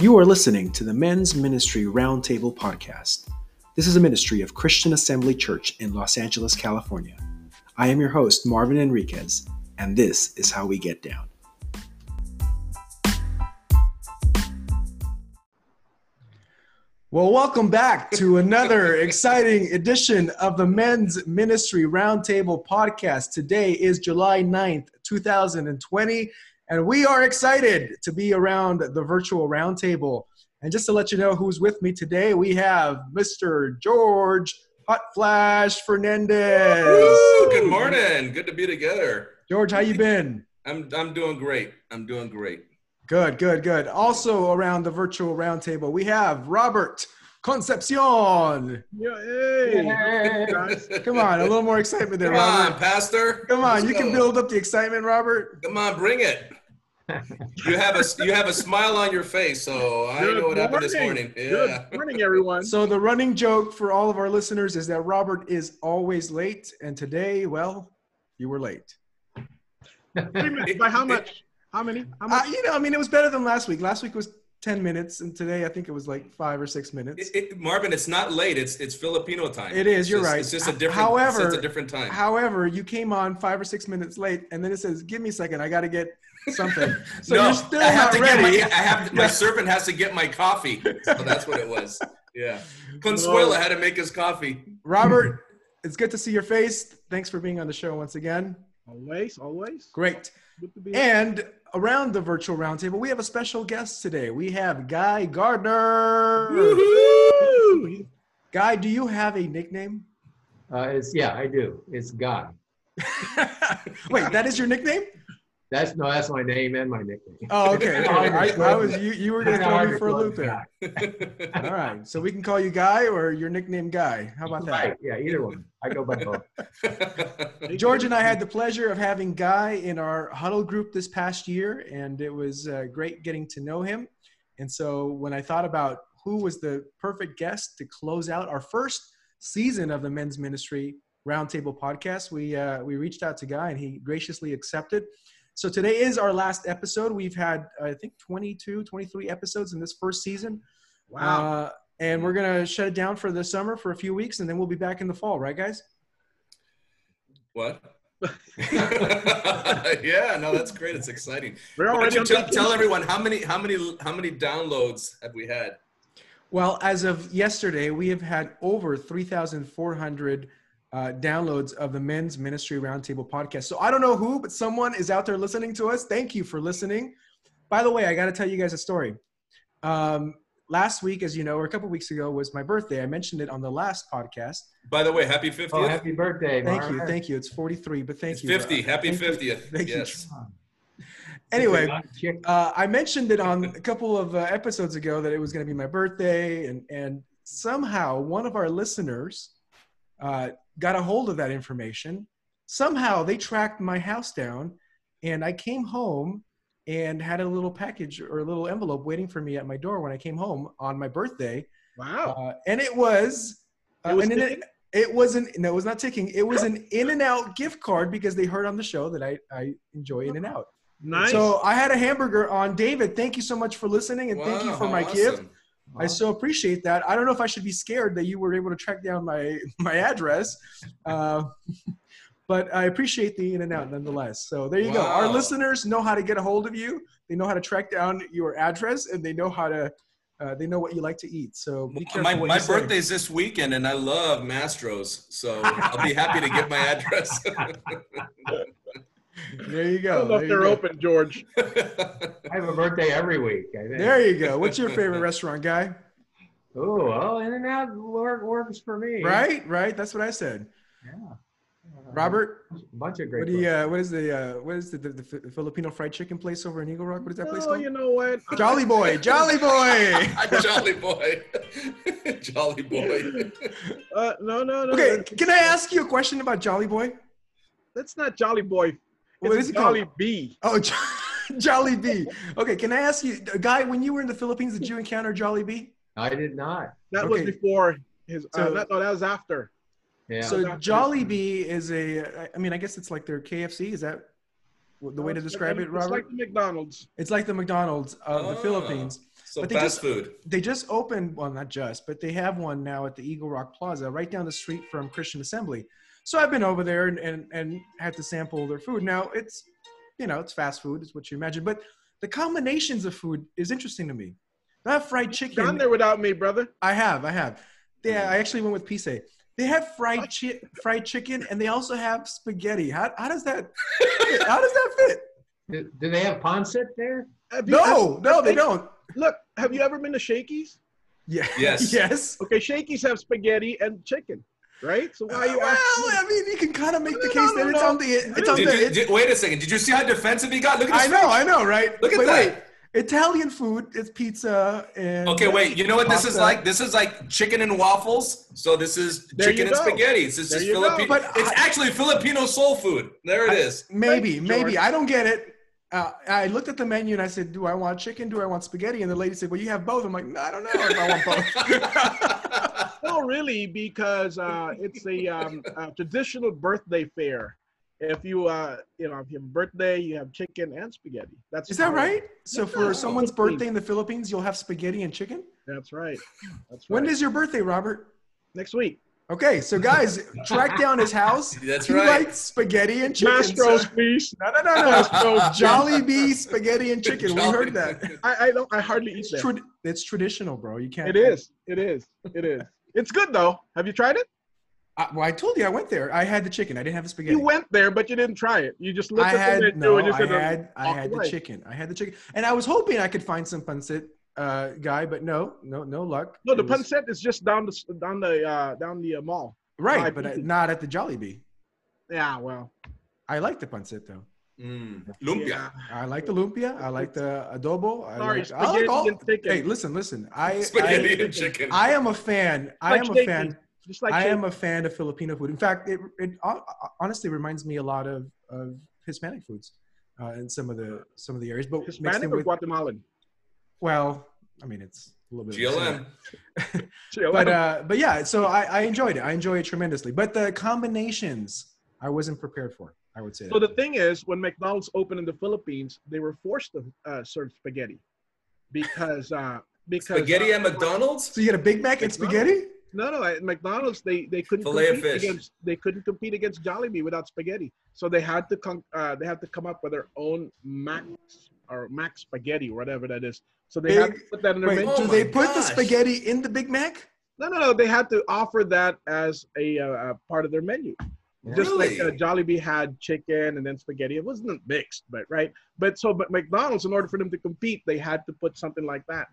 You are listening to the Men's Ministry Roundtable Podcast. This is a ministry of Christian Assembly Church in Los Angeles, California. I am your host, Marvin Enriquez, and this is how we get down. Well, welcome back to another exciting edition of the Men's Ministry Roundtable Podcast. Today is July 9th, 2020, and we are excited to be around the virtual roundtable. And just to let you know who's with me today, we have Mr. George Hot Flash Fernandez. Woo! Good morning. Good to be together. George, how you been? I'm I'm doing great. I'm doing great. Good, good, good. Also around the virtual roundtable, we have Robert Concepcion. Yeah, hey. Come on, a little more excitement there, Come Robert. on, Pastor. Come on, Let's you can build up the excitement, Robert. Come on, bring it. You have a you have a smile on your face, so I Good know what happened this morning. morning. Yeah. Good morning, everyone. So the running joke for all of our listeners is that Robert is always late, and today, well, you were late. Wait a By how much? How many? How Uh, much? you know, I mean, it was better than last week. Last week was ten minutes, and today I think it was like five or six minutes. It- it- Marvin, it's not late. It's it's Filipino time. It is, It's you're just- right. It's just a different. However- it's a different time. However, you came on five or six minutes late, and then it says, "Give me a second, I got to get something." So no, you're still I have not to ready. get my. I have my servant has to get my coffee. So that's what it was. Yeah. Consuela had to make his coffee. Robert, it's good to see your face. Thanks for being on the show once again. always, always. Great. Good to be And around the virtual roundtable, we have a special guest today. We have Guy Gardner. Woo! Guy, do you have a nickname? Uh, it's yeah, I do. It's Guy. Wait, that is your nickname? That's no, that's my name and my nickname. Oh, okay. I, I was you. You were gonna throw me for a loop there. All right. So we can call you Guy or your nickname Guy. How about that? Right? Yeah, either one. I go by both. George and I had the pleasure of having Guy in our huddle group this past year, and it was uh, great getting to know him. And so when I thought about who was the perfect guest to close out our first season of the Men's Ministry Roundtable podcast, we uh, we reached out to Guy, and he graciously accepted. So today is our last episode. We've had I think 22, 23 episodes in this first season. Wow. Uh, and we're gonna shut it down for the summer for a few weeks, and then we'll be back in the fall, right, guys? What? yeah, no, that's great. It's exciting. We're Why don't already you tell, tell everyone how many how many how many downloads have we had? Well, as of yesterday, we have had over 3,400 uh, downloads of the Men's Ministry Roundtable podcast. So I don't know who, but someone is out there listening to us. Thank you for listening. By the way, I got to tell you guys a story. Um, last week, as you know, or a couple weeks ago, was my birthday. I mentioned it on the last podcast. By the way, happy 50th. Oh, happy birthday, Thank Mark. you. Thank you. It's 43, but thank it's you. 50. Happy Thank you. 50th. Thank you. Anyway, uh, I mentioned it on a couple of uh, episodes ago that it was going to be my birthday, and and somehow one of our listeners uh, got a hold of that information. Somehow they tracked my house down, and I came home and had a little package or a little envelope waiting for me at my door when I came home on my birthday, Wow. uh, and it was. Uh, It was an in- ticking? it wasn't no, it was not ticking. It was an In and Out gift card because they heard on the show that I, I enjoy In and Out. nice. So I had a hamburger on David. Thank you so much for listening and thank you for my awesome. gift. I so appreciate that. I don't know if I should be scared that you were able to track down my my address, uh, but I appreciate the in and out nonetheless. So there you go. Our listeners know how to get a hold of you. They know how to track down your address, and they know how to. Uh, they know what you like to eat. So My, my birthday's this weekend, and I love Mastro's, so I'll be happy to get my address. There you I go. don't know There if you they're go. open, George. I have a birthday every week. I think. There you go. What's your favorite restaurant, guy? Oh, oh, In and Out works for me. Right, right. That's what I said. Yeah. Robert, A bunch of great. What do you? Uh, what is the? Uh, what is the, the, the Filipino fried chicken place over in Eagle Rock? What is that place Oh, called? you know what? Jolly Boy, Jolly Boy. Jolly boy, Jolly boy. Uh, no, no, no. Okay, can I ask you a question about Jolly Boy? That's not Jolly Boy. What It's is it Jolly called? Bee. Oh, Jo- Jollibee. Okay, can I ask you, guy? When you were in the Philippines, did you encounter Jollibee? I did not. That was before his. Uh, So- that, no, that was after. Yeah. So that's- Jollibee is a. I mean, I guess it's like their KFC. Is that the way to describe like- it, Robert? It's like the McDonald's. It's like the McDonald's of the Oh. Philippines. So But they fast just- food. they just opened well not just but they have one now at the eagle rock plaza right down the street from christian assembly so i've been over there and, and, and had to sample their food. Now it's you know it's fast food It's what you imagine but the combinations of food is interesting to me. They have fried chicken. Gone there without me, brother. i have i have. They, i actually went with pise. They have fried chi- fried chicken and they also have spaghetti. How, how does that how does that fit? Do, do they have pancit there? Have you- no have- no they don't. Look, have you ever been to Shakey's? yeah. Yes. yes. Okay, Shakey's have spaghetti and chicken, right? So why are you well, asking? I mean, you can kind of make No, the case no, that it's no. on the. It's on Did the. it's- did- wait a second. Did you see how defensive he got? Look at I know. I know, right? Look at But that. wait, Italian food is pizza and. Okay, wait. You know what this is like? This is like chicken and waffles. So this is There chicken and spaghetti. This is There you go. Filipino. It's I- actually Filipino soul food. There it I- is. Maybe, maybe George. I don't get it. Uh, I looked at the menu and I said, "Do I want chicken? Do I want spaghetti?" And the lady said, "Well, you have both." I'm like, no, "I don't know if I want both." No, really, because uh, it's a, um, a traditional birthday fare. If you, uh, you know, if you have a birthday, you have chicken and spaghetti. That's is that how- right? So for someone's birthday in the Philippines, you'll have spaghetti and chicken. That's right. That's right. When is your birthday, Robert? next week? Okay, so guys, track down his house. That's he right. likes spaghetti and chicken. Mastro's, so- please. No, no, no, no. Jollibee spaghetti and chicken. We heard that. I, I don't. I hardly eat It's, that. trad- it's traditional, bro. You can't. It is. It is. It is. It's good though. Have you tried it? I, well, I told you I went there. I had the chicken. I didn't have the spaghetti. You went there, but you didn't try it. You just looked I at had the menu no. and you I had I had the chicken. I had the chicken, and I was hoping I could find some pancit uh, guy, but no, no, no luck. "No, the It was- is just down the down the uh, down the uh, mall." Right, but I, pieces. not at the Jollibee. Yeah, well, I like the pancit though. Mm, lumpia. yeah. I like the lumpia. I like the adobo. I Sorry, like, I like spaghetti all. and chicken. Hey, listen, listen. I Spaghetti I, and chicken. I am a fan. I Like am a fan. Just like I shake- am a fan of Filipino food. In fact, it, it honestly reminds me a lot of, of Hispanic foods uh, in some of the some of the areas. But mixed Hispanic or with, Guatemalan. Well, I mean, it's a little bit. of. GLM. But uh, but yeah, so I, I enjoyed it. I enjoy it tremendously. But the combinations, I wasn't prepared for. I would say. so that. the thing is, when McDonald's opened in the Philippines, they were forced to uh, serve spaghetti because uh, because Spaghetti uh, at McDonald's? so you get a Big Mac and spaghetti? No, no, at McDonald's they they couldn't Filet compete fish. against they couldn't compete against Jollibee without spaghetti. So they had to come uh, they had to come up with their own Mac or Mac spaghetti, whatever that is. So they had to put that in their Wait, menu. Oh do my they put the spaghetti in the Big Mac? No, no, no. They had to offer that as a, uh, part of their menu. Just like uh, Really? Jollibee had chicken and then spaghetti. It wasn't mixed, but right. But so, but McDonald's, in order for them to compete, they had to put something like that.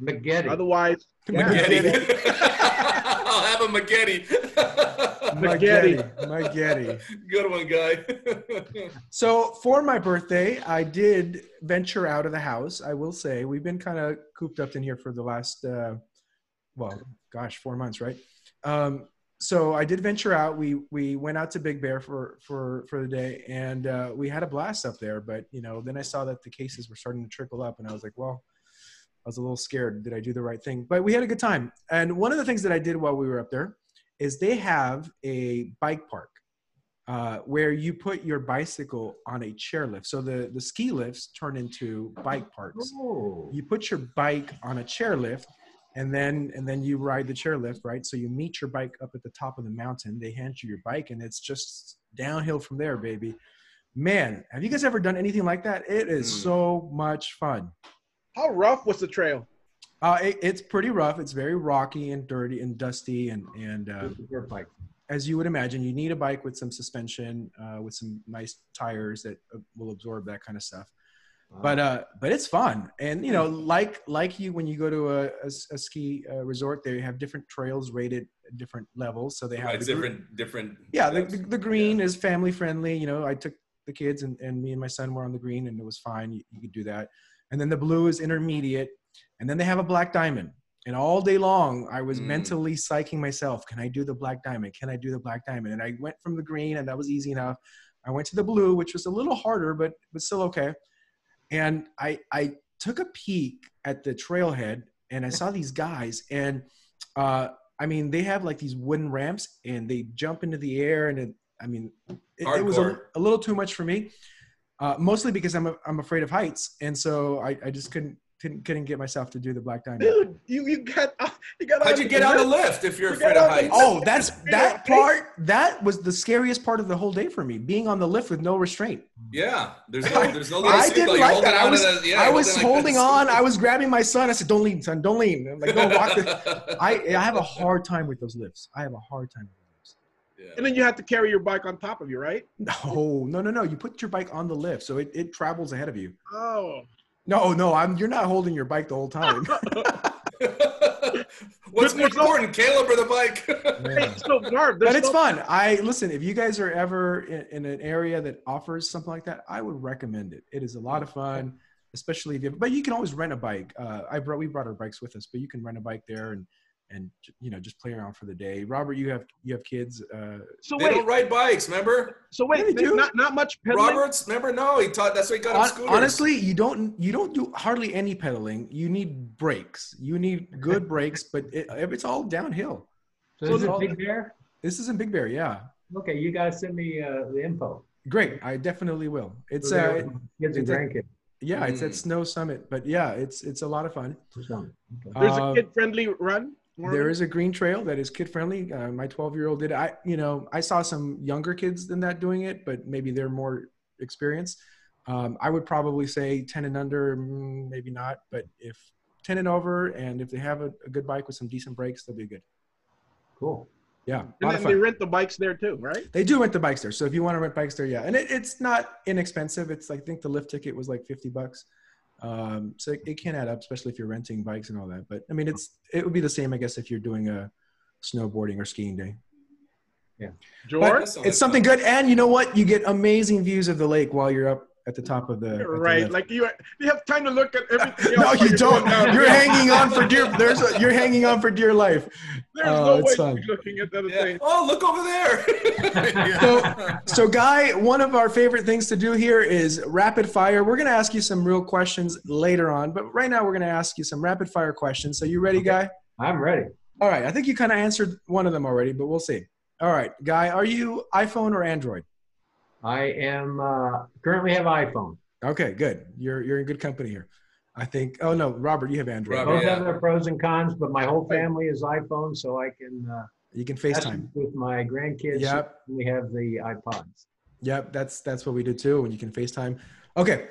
Spaghetti. Otherwise, yeah. I'll have a Spaghetti. Spaghetti. Spaghetti. Good one, guy. So for my birthday, I did venture out of the house. I will say we've been kind of cooped up in here for the last, uh, well, gosh, four months, right? Um, so I did venture out. We we went out to Big Bear for for for the day, and uh, we had a blast up there. But you know, then I saw that the cases were starting to trickle up, and I was like, well. I was a little scared. Did I do the right thing? But we had a good time. And one of the things that I did while we were up there is they have a bike park uh, where you put your bicycle on a chairlift. So the, the ski lifts turn into bike parks. Oh. You put your bike on a chairlift and then and then you ride the chairlift, right? So you meet your bike up at the top of the mountain. They hand you your bike and it's just downhill from there, baby. Man, have you guys ever done anything like that? It is Mm. so much fun. how rough was the trail? Uh, it, it's pretty rough. It's very rocky and dirty and dusty and and uh, bike. as you would imagine, you need a bike with some suspension, uh, with some nice tires that uh, will absorb that kind of stuff. But uh, but it's fun, and you know, like like you when you go to a, a, a ski uh, resort, they have different trails rated at different levels. So they have Right, the different, different. yeah, the, the, the green is family friendly. You know, I took the kids and, and me and my son were on the green and it was fine. You, you could do that. And then the blue is intermediate. And then they have a black diamond. And all day long, I was Mm. mentally psyching myself. Can I do the black diamond? Can I do the black diamond? And I went from the green and that was easy enough. I went to the blue, which was a little harder, but, but still okay. And I, I took a peek at the trailhead and I saw these guys and, uh, I mean, they have like these wooden ramps and they jump into the air and it, I mean, it, it was a, a little too much for me. Uh, mostly because I'm, a, I'm afraid of heights. And so I, I just couldn't couldn't, couldn't get myself to do the black diamond. Dude, you you got uh, you got. How'd you get on the lift if you're You afraid of heights? Oh, that's that part. That was the scariest part of the whole day for me. Being on the lift with no restraint. Yeah, there's no, there's no little I didn't like that. I was, the- yeah, I was holding this. on. I was grabbing my son. I said, "Don't lean, son. Don't lean." I'm like, "Go walk." The, I I have a hard time with those lifts. I have a hard time with those. Yeah. And then you have to carry your bike on top of you, right? No, no, no, no. You put your bike on the lift, so it, it travels ahead of you. Oh, No, no, I'm. You're not holding your bike the whole time. What's more There's no- important, Caleb or the bike? hey, so Marv, but it's no- fun. I listen. If you guys are ever in, in an area that offers something like that, I would recommend it. It is a lot of fun, especially if you. But you can always rent a bike. Uh, I brought we brought our bikes with us, but you can rent a bike there and and you know just play around for the day. Robert, you have you have kids. Uh, So they wait, don't ride bikes, remember? so wait, Yeah, they there's do. not not much pedaling. Roberts, remember? No, he taught. That's why he got on scooters. honestly, you don't you don't do hardly any pedaling. You need brakes. You need good brakes, but it, it's all downhill. So So is it the- Big Bear? This is in Big Bear, yeah. Okay, you guys send me uh, the info. Great, I definitely will. It's So uh, there- it- kids and it's a- grandkids. yeah, it's at Mm. Snow Summit, but yeah, it's it's a lot of fun. or. Okay. There's Uh, a kid-friendly run. There is a green trail that is kid friendly. Uh, my 12 year old did. I, you know, I saw some younger kids than that doing it, but maybe they're more experienced. Um, I would probably say 10 and under, mm, maybe not, but if 10 and over, and if they have a, a good bike with some decent brakes, they'll be good. Cool. Yeah, And then they rent the bikes there too, right? They do rent the bikes there, so if you want to rent bikes there, yeah, and it, it's not inexpensive. It's like, I think the lift ticket was like 50 bucks. Um, so it, it can add up, especially if you're renting bikes and all that. But I mean, it's it would be the same, I guess, if you're doing a snowboarding or skiing day. George, But it's something good, and you know what? You get amazing views of the lake while you're up at the top of the. at the right? Like you, you have time to look at everything. no, else while you don't. down. You're hanging on for dear. There's a, you're hanging on for dear life. There's Oh, no way it's you're fun. looking at the other Yeah. thing. Oh, look over there. So, so, Guy, one of our favorite things to do here is rapid fire. We're going to ask you some real questions later on, but right now we're going to ask you some rapid fire questions. So, you ready, Guy? I'm ready. All right. I think you kind of answered one of them already, but we'll see. All right, Guy, are you iPhone or Android? I am uh, currently have iPhone. Okay, good. You're you're in good company here. I think. Oh no, Robert, you have Android. Robert. Both yeah. have their pros and cons, but my whole family is iPhone, so I can uh, You can FaceTime. with my grandkids. Yep. We have the iPods. Yep, that's that's what we do too. When you can FaceTime. Okay,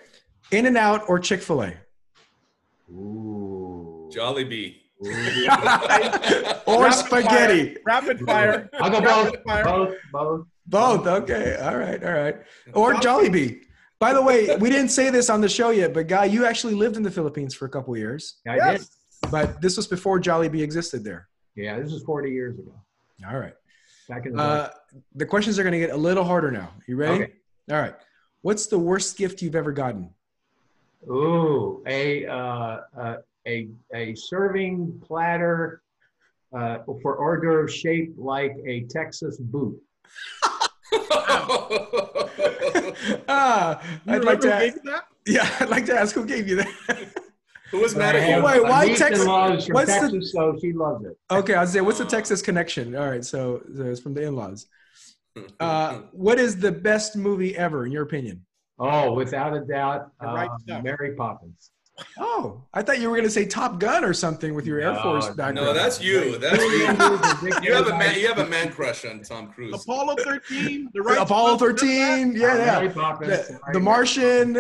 In and Out or Chick Fil A, Ooh. Jollibee. or Rapid spaghetti. Rapid fire. I'll go both. Fire. Both. Both. Both. Okay. All right. All right. Or Jollibee. By the way, we didn't say this on the show yet, but Guy, you actually lived in the Philippines for a couple years, I Yes. did. but this was before Jollibee existed there. Yeah, this is 40 years ago. All right. Back in the. Uh, the questions are going to get a little harder now. You ready? Okay. All right. What's the worst gift you've ever gotten? Ooh, a uh, uh, a a serving platter uh, for hors d'oeuvre shaped like a Texas boot. ah, You I'd like to. Ask, that? yeah, I'd like to ask who gave you that. Who was mad at have you? Wait, a why niece Texas- in-laws from what's the- Texas, so she loves it. okay, I'll say, what's the Texas connection? All right, so, so it's from the in-laws. Uh, what is the best movie ever in your opinion? Oh, without a doubt, The right uh. Mary Poppins. Oh, I thought you were going to say Top Gun or something with your Air Force background. no, that's you. That's you. You have a man. You have a man crush on Tom Cruise. Apollo 13. The right Apollo 13. Yeah, Mary yeah. Poppins. The, the Martian.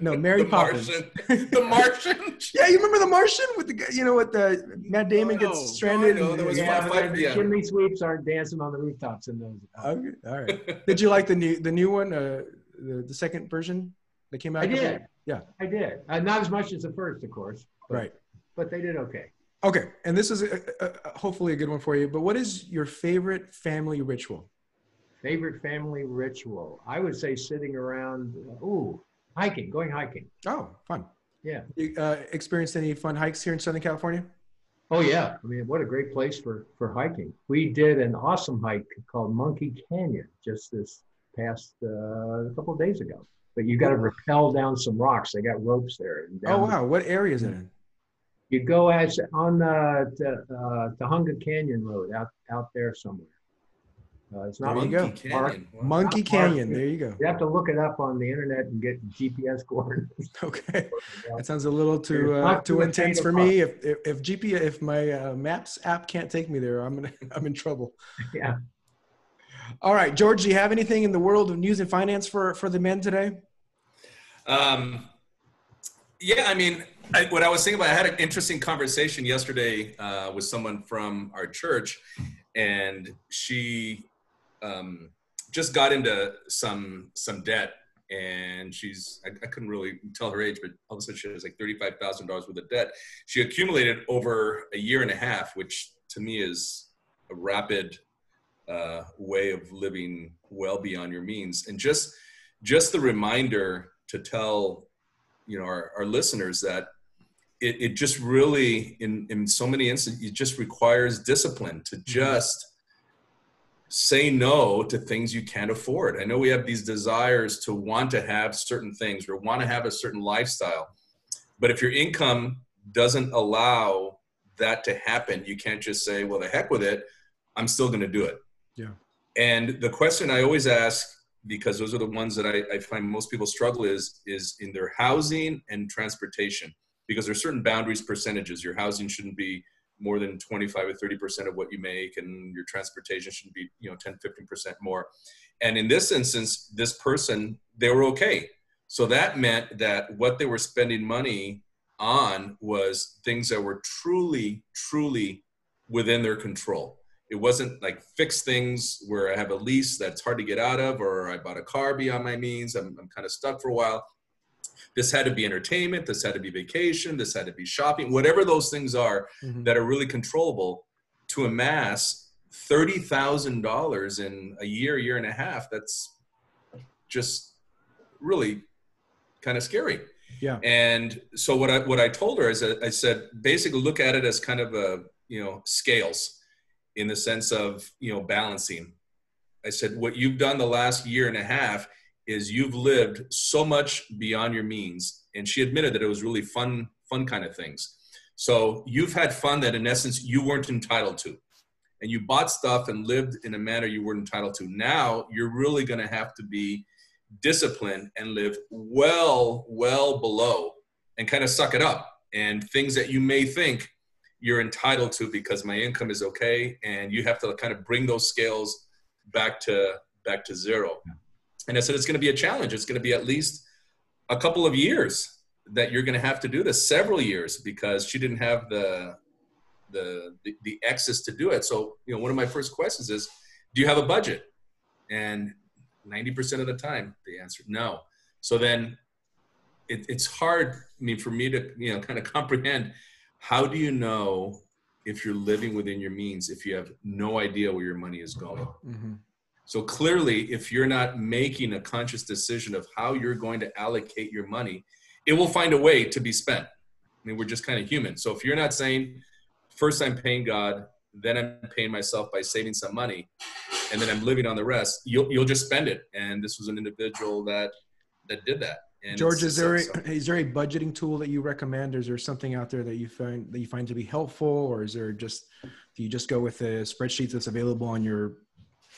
No, Mary the Poppins. Martian. the Martian. Yeah, you remember the Martian with the guy, you know, with the Matt Damon No, gets stranded. no, there was and- Yeah, Five- five- the yeah. chimney sweeps aren't dancing on the rooftops in those. Okay, all right. Did you like the new the new one, uh, the the second version that came out? I did. Yeah. I did. Uh, not as much as the first, of course. But, Right. But they did okay. Okay, and this is a, a, hopefully a good one for you. But what is your favorite family ritual? Favorite family ritual? I would say sitting around. Uh, ooh, hiking, going hiking. Oh, fun. Yeah. You uh, experienced any fun hikes here in Southern California? Oh yeah. I mean, what a great place for for hiking. We did an awesome hike called Monkey Canyon just this past uh, a couple of days ago. But you got to rappel down some rocks. They got ropes there. Oh down- wow, what area is it in? You go as on the to, uh, Tujunga Canyon Road out out there somewhere. Uh, it's not There you go. Monkey Mark- Canyon. Wow. Monkey Not Mark. Canyon. There you go. You have to look it up on the internet and get GPS coordinates. Okay. That sounds a little too uh, not too too intense for me. If if, if GPS if my uh, Maps app can't take me there, I'm gonna I'm in trouble. Yeah. All right, George, do you have anything in the world of news and finance for for the men today? Um, yeah, I mean, I, what I was thinking about, I had an interesting conversation yesterday uh, with someone from our church, and she um, just got into some some debt, and she's I, I couldn't really tell her age, but all of a sudden she has like thirty five thousand dollars worth of debt. She accumulated over a year and a half, which to me is a rapid uh, way of living well beyond your means, and just just the reminder to tell you know our, our listeners that it, it just really in in so many instances it just requires discipline to just say no to things you can't afford. I know we have these desires to want to have certain things or want to have a certain lifestyle but if your income doesn't allow that to happen you can't just say well the heck with it i'm still going to do it Yeah. and the question i always ask because those are the ones that I, I find most people struggle is is in their housing and transportation because there's certain boundaries percentages. Your housing shouldn't be more than 25 or 30 percent of what you make and your transportation shouldn't be you know 10 15 percent more. And in this instance this person they were okay. So that meant that what they were spending money on was things that were truly truly within their control it wasn't like fixed things where I have a lease that's hard to get out of, or I bought a car beyond my means. I'm, I'm kind of stuck for a while. This had to be entertainment. This had to be vacation. This had to be shopping. Whatever those things are Mhm. that are really controllable, to amass thirty thousand dollars in a year, year and a half. That's just really kind of scary. Yeah. And so what I what I told her is that I said basically look at it as kind of a you know scales in the sense of you know balancing. I said what you've done the last year and a half is you've lived so much beyond your means. And she admitted that it was really fun fun kind of things. So you've had fun that in essence you weren't entitled to. And you bought stuff and lived in a manner you weren't entitled to. Now you're really going to have to be disciplined and live well well below and kind of suck it up. And things that you may think you're entitled to because my income is okay and you have to kind of bring those scales back to back to zero. And i said it's going to be a challenge. It's going to be at least a couple of years that you're going to have to do this several years because she didn't have the the the, the excess to do it. So you know one of my first questions is do you have a budget? And 90% of the time they answered no. So then it, it's hard i mean for me to you know kind of comprehend how do you know if you're living within your means if you have no idea where your money is going? Mhm. so clearly if you're not making a conscious decision of how you're going to allocate your money it will find a way to be spent. I mean we're just kind of human. So if you're not saying first i'm paying god then i'm paying myself by saving some money and then i'm living on the rest you'll, you'll just spend it. And this was an individual that that did that and George, is there a, is there a budgeting tool that you recommend? Or is there something out there that you find that you find to be helpful, or is there just do you just go with the spreadsheet that's available on your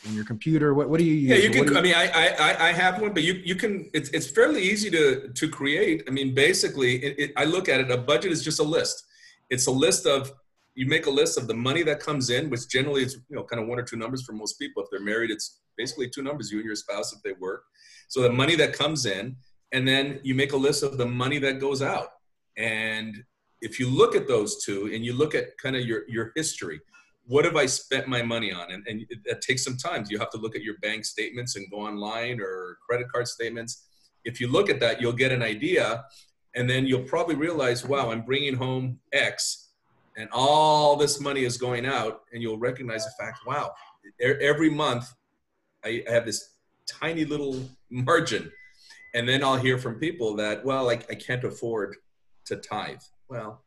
on your computer? What what do you use? Yeah, you can. do I mean, I, I I- I have one, but you you can. It's it's fairly easy to to create. I mean, basically, it, it, I look at it. A budget is just a list. It's a list of you make a list of the money that comes in, which generally is you know kind of one or two numbers for most people. If they're married, it's basically two numbers: you and your spouse if they work. So the money that comes in, and then you make a list of the money that goes out. And if you look at those two, and you look at kind of your your history, what have I spent my money on? And, and it, that takes some time. You have to look at your bank statements and go online or credit card statements. If you look at that, you'll get an idea. And then you'll probably realize, wow, I'm bringing home X and all this money is going out. And you'll recognize the fact, wow, every month I have this tiny little margin. And then I'll hear from people that, well, I, I can't afford to tithe. Well,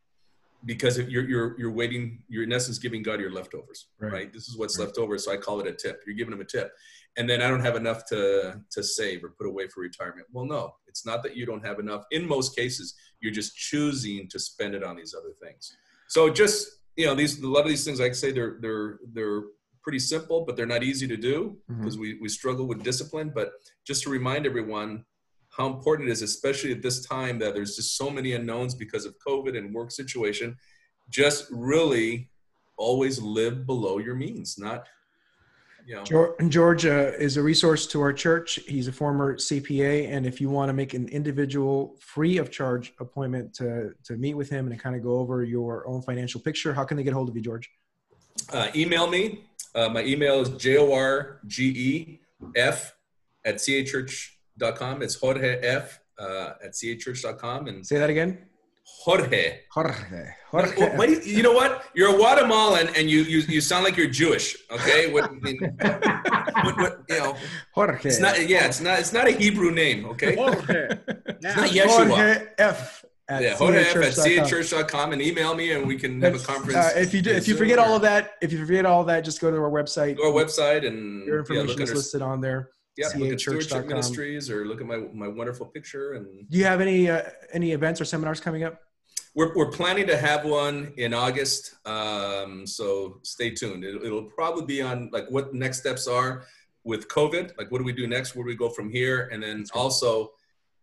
because if you're you're you're waiting you're in essence giving god your leftovers Right. right, this is what's Right. left over so i call it a tip you're giving them a tip and then i don't have enough to to save or put away for retirement well no it's not that you don't have enough in most cases you're just choosing to spend it on these other things so just you know these a lot of these things like i say they're they're they're pretty simple, but they're not easy to do Mhm. because we, we struggle with discipline. But just to remind everyone how important it is, especially at this time that there's just so many unknowns because of COVID and work situation, just really always live below your means, not, you know. Geor- George uh, is a resource to our church. He's a former CPA, and if you want to make an individual, free of charge appointment to to meet with him and kind of go over your own financial picture, how can they get hold of you, George? Uh, email me. Uh, my email is J-O-R-G-E-F at church.com. It's Jorge F uh, at church.com. And Say that again. Jorge. Jorge. Why Jorge. do you, you know what? You're a Guatemalan and you, you, you sound like you're Jewish. Okay. What, I mean, what, what, you know, Jorge. it's not, yeah, it's not, it's not a Hebrew name. Okay. Jorge. It's Yeah. not Yeshua. Jorge F. At yeah. Jorge F at church.com. church.com and email me and we can have a conference. uh, if you do, if you Zoom forget all of that, if you forget all of that, just go to our website. Go to our website and Your information look is under, listed on there. Yeah, look at. Stewardship Ministries or look at my, my wonderful picture and Do you have any uh, any events or seminars coming up? We're, we're planning to have one in August, um, so stay tuned. It'll, it'll probably be on like what next steps are with COVID. Like, what do we do next? Where do we go from here? And then also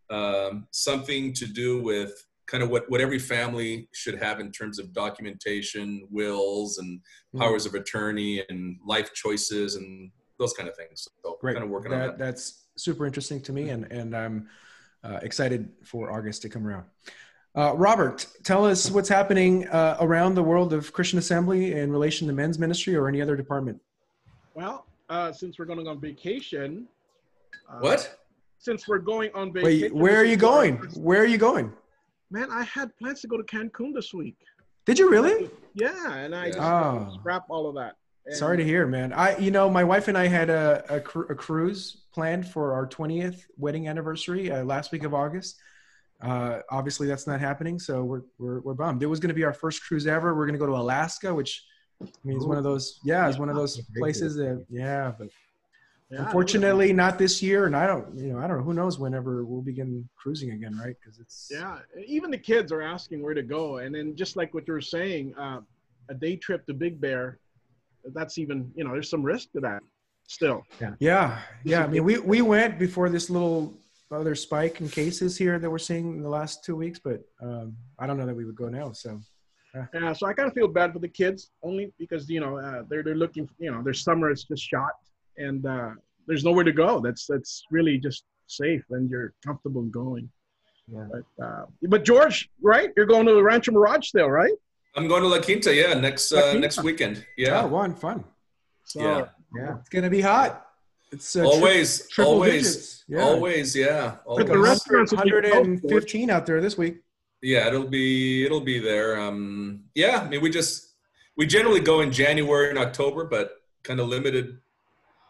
um, something to do with kind of what, what every family should have in terms of documentation, wills, and Hmm. powers of attorney, and life choices, and those kind of things. So, Great. kind of working on that, that. That's super interesting to me, and and I'm uh, excited for August to come around. Uh, Robert, tell us what's happening uh, around the world of Christian Assembly in relation to men's ministry or any other department. Well, uh, since we're going on vacation. Uh, What? Since we're going on vacation. Wait, where are you going? Where are you going? Man, I had plans to go to Cancun this week. Did you really? Yeah, and I Yeah. just Oh. scrap all of that. And- Sorry to hear, man. I, you know, my wife and I had a, a, cru- a cruise planned for our 20th wedding anniversary uh, last week of August. Uh, obviously, that's not happening, so we're we're, we're bummed. It was going to be our first cruise ever. We're going to go to Alaska, which I means one of those. Yeah, it's one of those places that. Yeah, but Yeah, unfortunately, not this year. And I don't, you know, I don't know. Who knows whenever we'll begin cruising again, right? Because it's. Yeah, even the kids are asking where to go, and then just like what you were saying, uh, a day trip to Big Bear, that's even you know there's some risk to that still. Yeah, yeah. yeah. I mean, we we went before this little other spike in cases here that we're seeing in the last two weeks, but um, I don't know that we would go now. So Yeah, so I kind of feel bad for the kids only because you know uh, they're they're looking you know their summer is just shot and uh, there's nowhere to go. That's that's really just safe and you're comfortable going. Yeah. But uh, but George, right? You're going to the Rancho Mirage still, right? I'm going to La Quinta, yeah, next uh, Quinta. next weekend. oh, Yeah, one fun. So, Yeah. Yeah. It's gonna be hot. It's uh, tri- always, triple always, digits. Yeah. always, yeah, But the always. restaurants will be closed, 115 out there this week. Yeah, it'll be it'll be there. Um, yeah, I mean, we just we generally go in January and October, but kind of limited.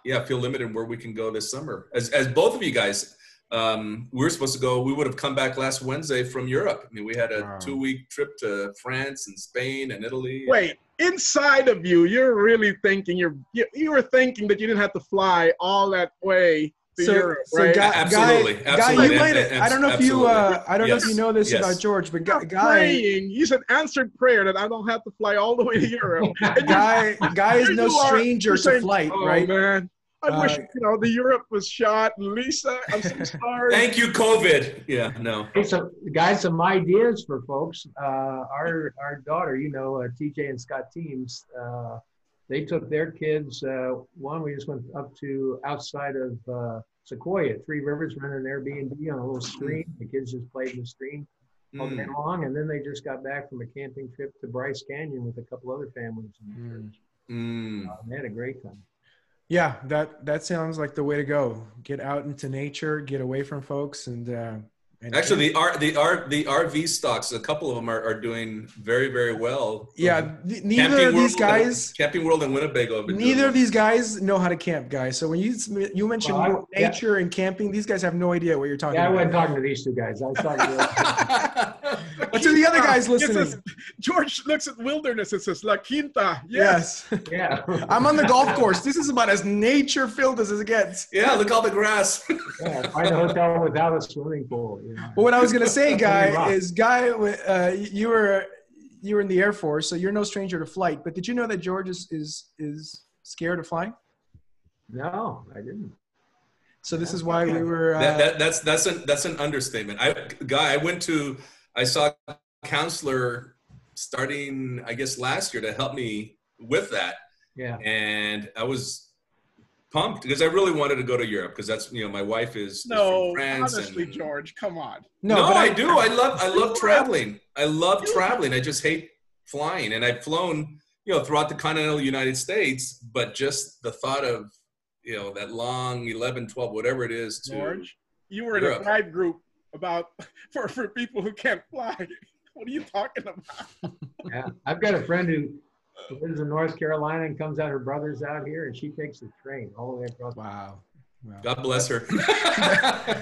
Yeah, I feel limited where we can go this summer. As as both of you guys, um, we were supposed to go. We would have come back last Wednesday from Europe. I mean, we had a Wow. two week trip to France and Spain and Italy. Wait, inside of you, you're really thinking you're you, you were thinking that you didn't have to fly all that way to So, Europe, so right? guy, Absolutely, guy, absolutely. guy, you might. And- and- I don't know if you. Uh, I don't know if you know this yes. about George, but guy, You're guy, praying. You said answered prayer that I don't have to fly all the way to Europe. Guy, guy is no stranger you're to saying, flight, oh, right? man. I wish Uh, you know the Europe was shot. Lisa, I'm so sorry. Thank you, COVID. Yeah, no. Hey, so guys, some ideas for folks. Uh, our our daughter, you know, uh, TJ and Scott Teams, uh, they took their kids. Uh, one, we just went up to outside of uh, Sequoia, Three Rivers, rented an Airbnb on a little stream. The kids just played in the stream all day Mm, long, and then they just got back from a camping trip to Bryce Canyon with a couple other families. in the Mm. church. mm. Uh, they had a great time. Yeah, that that sounds like the way to go. Get out into nature, get away from folks, and uh, and Actually, the R the R the RV stocks, a couple of them are, are doing very very well. yeah, um, th- neither Camping of these World- guys, Camping World and Winnebago, have been neither of these guys know how to camp, guys. So when you you mentioned Well, I- yeah. nature and camping, these guys have no idea what you're talking about. Yeah, I wasn't talking to these two guys. I was talking to But to the other guys listening, says- George looks at wilderness. It says La Quinta. Yes. yes, yeah. I'm on the golf course. This is about as nature filled as it gets. yeah, look all the grass. yeah. Find a hotel without a swimming pool. You know. But what I was gonna say, guy, is guy, uh, you were you were in the Air Force, so you're no stranger to flight. But did you know that George is is, is scared of flying? No, I didn't. So this is why we were. Uh, that, that, that's that's an that's an understatement. I guy, I went to I saw a counselor starting I guess last year to help me with that, Yeah. and I was pumped because I really wanted to go to Europe because that's you know my wife is, is No, from France honestly, and, George, come on. No, but I, do. I love I love traveling. I love traveling. I just hate flying, and I've flown you know throughout the continental United States, but just the thought of you know that long 11 12 whatever it is to George, you were in a Europe. drive group about for for people who can't fly. What are you talking about? Yeah. I've got a friend who lives in North Carolina and comes out, her brother's out here, and she takes the train all the way across. wow. wow. God bless her.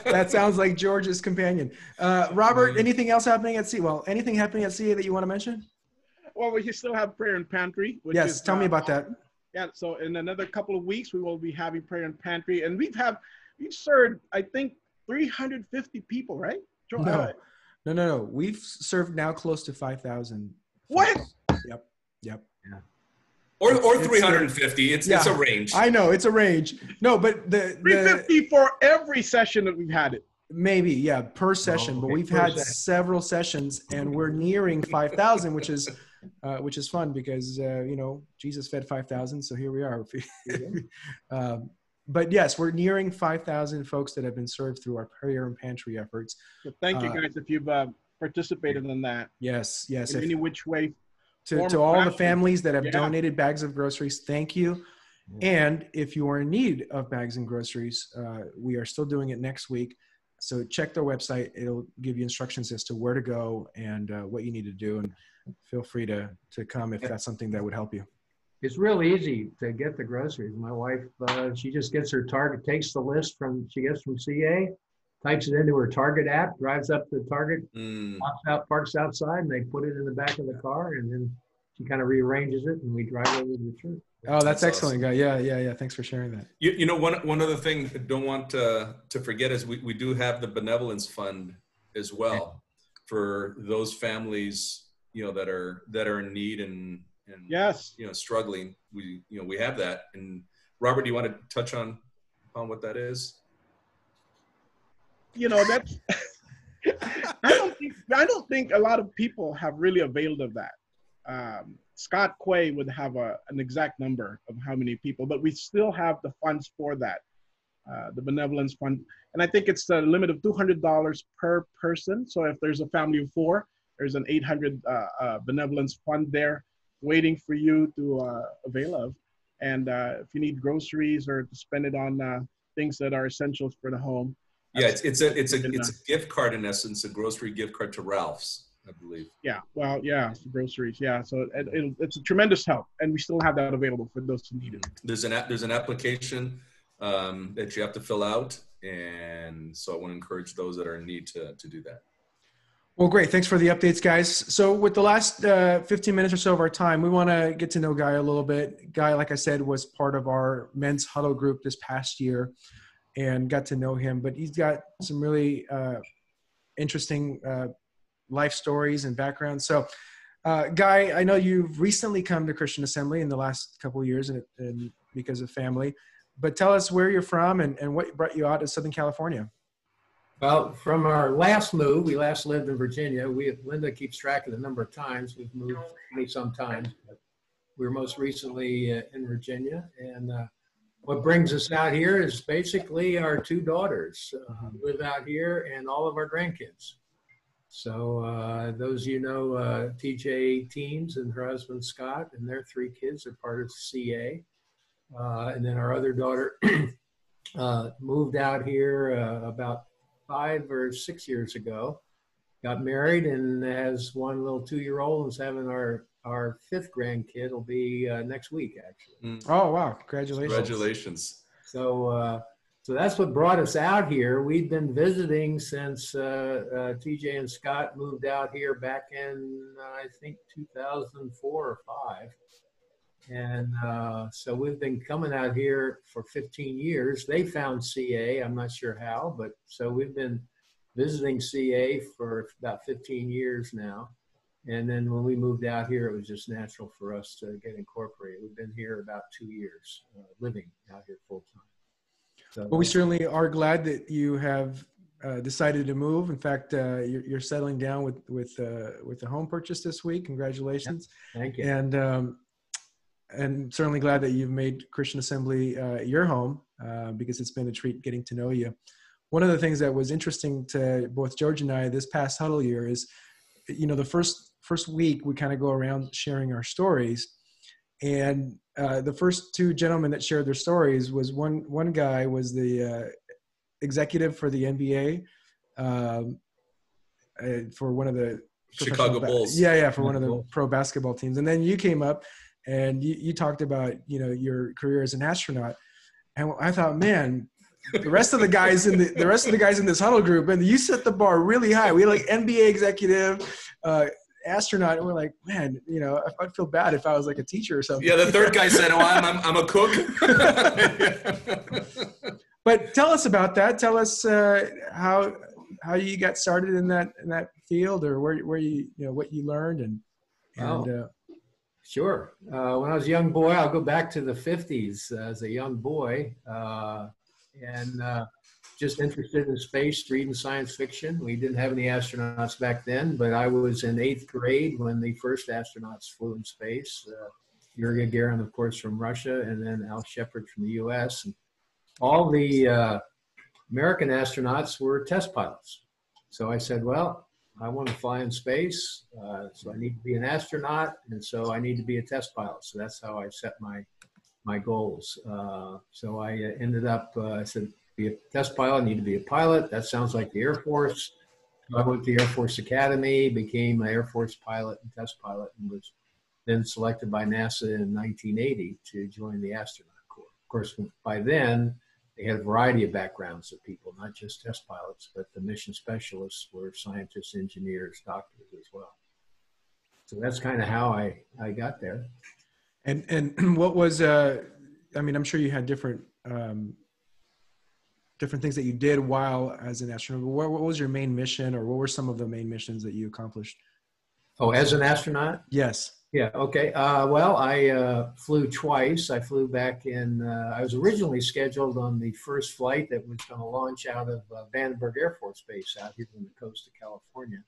that sounds like George's companion. Uh, Robert, Mhm. anything else happening at CA? Well, anything happening at CA that you want to mention? Well, we still have prayer and pantry. Which yes, is, tell me uh, about that. Yeah, so in another couple of weeks, we will be having prayer and pantry, and we've have we've served I think 350 people, right? No. uh, No, no, no. We've served now close to 5,000. What? Yep. Yep. Or or It's- 350. It's it's a range. I know it's a range. No, but the, the 350 for every session that we've had it. maybe yeah per session, but okay, we've per had session. several sessions and we're nearing 5,000, which is uh, which is fun because uh, you know Jesus fed 5,000, so here we are. um, but yes, we're nearing 5,000 folks that have been served through our prayer and pantry efforts. So thank you Uh, guys if you've uh, participated in that Yes, yes. in if- any which way. To, to all the families that have Yeah. donated bags of groceries, thank you. And if you are in need of bags and groceries, uh, we are still doing it next week. So check their website. It'll give you instructions as to where to go and uh, what you need to do. And feel free to, to come if that's something that would help you. It's real easy to get the groceries. My wife, uh, she just gets her Target, takes the list from she gets from CA, types it into her Target app, drives up to Target, Mm. pops out, parks outside, and they put it in the back of the car, and then she kind of rearranges it, and we drive over to the church. Oh, that's, That's excellent, guy. Yeah, yeah, yeah. Thanks for sharing that. You, you know, one one other thing I don't want to, to forget is we, we do have the benevolence fund as well for those families, you know, that are that are in need and and Yes. you know struggling. We you know we have that. And Robert, do you want to touch on on what that is? You know that's I don't think I don't think a lot of people have really availed of that. Um, Scott Quay would have a, an exact number of how many people, but we still have the funds for that, uh, the benevolence fund, and I think it's a limit of two hundred dollars per person. So if there's a family of four, there's an eight hundred uh, uh, benevolence fund there waiting for you to uh, avail of. And uh, if you need groceries or to spend it on uh, things that are essentials for the home, Yeah, it's it's a it's a it's a gift card in essence, a grocery gift card to Ralph's, I believe. Yeah, well, yeah, groceries. Yeah, so it, it, it's a tremendous help, and we still have that available for those who need it. There's an app, there's an application um, that you have to fill out, and so I want to encourage those that are in need to to do that. Well, great. Thanks for the updates, guys. So, with the last uh, 15 minutes or so of our time, we want to get to know Guy a little bit. Guy, like I said, was part of our men's huddle group this past year and got to know him. But he's got some really uh, interesting uh, life stories and backgrounds. So, uh, Guy, I know you've recently come to Christian Assembly in the last couple of years and, and because of family. But tell us where you're from and, and what brought you out to Southern California. Well, from our last move, we last lived in Virginia. We Linda keeps track of the number of times we've moved twenty sometimes. we were most recently uh, in Virginia, and uh, what brings us out here is basically our two daughters uh, live out here, and all of our grandkids. So uh, those you know, uh, TJ Teams and her husband Scott and their three kids are part of CA, uh, and then our other daughter uh, moved out here uh, about five or six years ago. Got married and has one little two-year-old and is having our our fifth grandkid. will be uh, next week actually. Oh, wow. Congratulations. Congratulations. So uh, so that's what brought us out here. We've been visiting since uh, uh, TJ and Scott moved out here back in uh, I think 2004 or five. And uh, so we've been coming out here for 15 years. They found CA. I'm not sure how, but so we've been visiting CA for about 15 years now. And then when we moved out here, it was just natural for us to get incorporated. We've been here about two years, uh, living out here full time. So, well, we certainly are glad that you have uh, decided to move. In fact, uh, you're, you're, settling down with with uh, with a home purchase this week. Congratulations! Thank you. And um, and certainly glad that you've made Christian Assembly uh, your home uh, because it's been a treat getting to know you. One of the things that was interesting to both George and I this past huddle year is, you know, the first first week we kind of go around sharing our stories, and uh, the first two gentlemen that shared their stories was one one guy was the uh, executive for the NBA um, uh, for one of the Chicago Bulls. Yeah, yeah, for one of the pro basketball teams. And then you came up and you, you talked about you know your career as an astronaut, and I thought, man, the rest of the guys in the the rest of the guys in this huddle group, and you set the bar really high. We like NBA executive. Uh, astronaut and we're like man you know i'd feel bad if i was like a teacher or something. Yeah the third guy said oh i'm, I'm, I'm a cook. But tell us about that. Tell us uh, how how you got started in that in that field or where where you you know what you learned and and uh, Sure. Uh, when I was a young boy, I'll go back to the 50s as a young boy uh, and uh, just interested in space, reading science fiction. We didn't have any astronauts back then, but I was in eighth grade when the first astronauts flew in space. Uh, Yuri Gagarin, of course, from Russia, and then Al Shepard from the US. And all the uh, American astronauts were test pilots. So I said, well, I want to fly in space, uh, so I need to be an astronaut, and so I need to be a test pilot. So that's how I set my my goals. Uh, so I uh, ended up, uh, I said, be a test pilot, I need to be a pilot. That sounds like the Air Force. So I went to the Air Force Academy, became an Air Force pilot and test pilot, and was then selected by NASA in 1980 to join the astronaut corps. Of course, by then, they had a variety of backgrounds of people, not just test pilots, but the mission specialists were scientists, engineers, doctors as well. So that's kind of how I, I got there. And and what was uh, I mean, I'm sure you had different um, different things that you did while as an astronaut. What, what was your main mission, or what were some of the main missions that you accomplished? Oh, as an astronaut? Yes. Yeah. Okay. Uh, well, I uh, flew twice. I flew back in. Uh, I was originally scheduled on the first flight that was going to launch out of uh, Vandenberg Air Force Base out here on the coast of California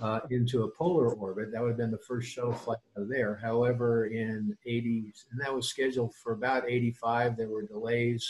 uh, into a polar orbit. That would have been the first shuttle flight out of there. However, in 80s, and that was scheduled for about 85. There were delays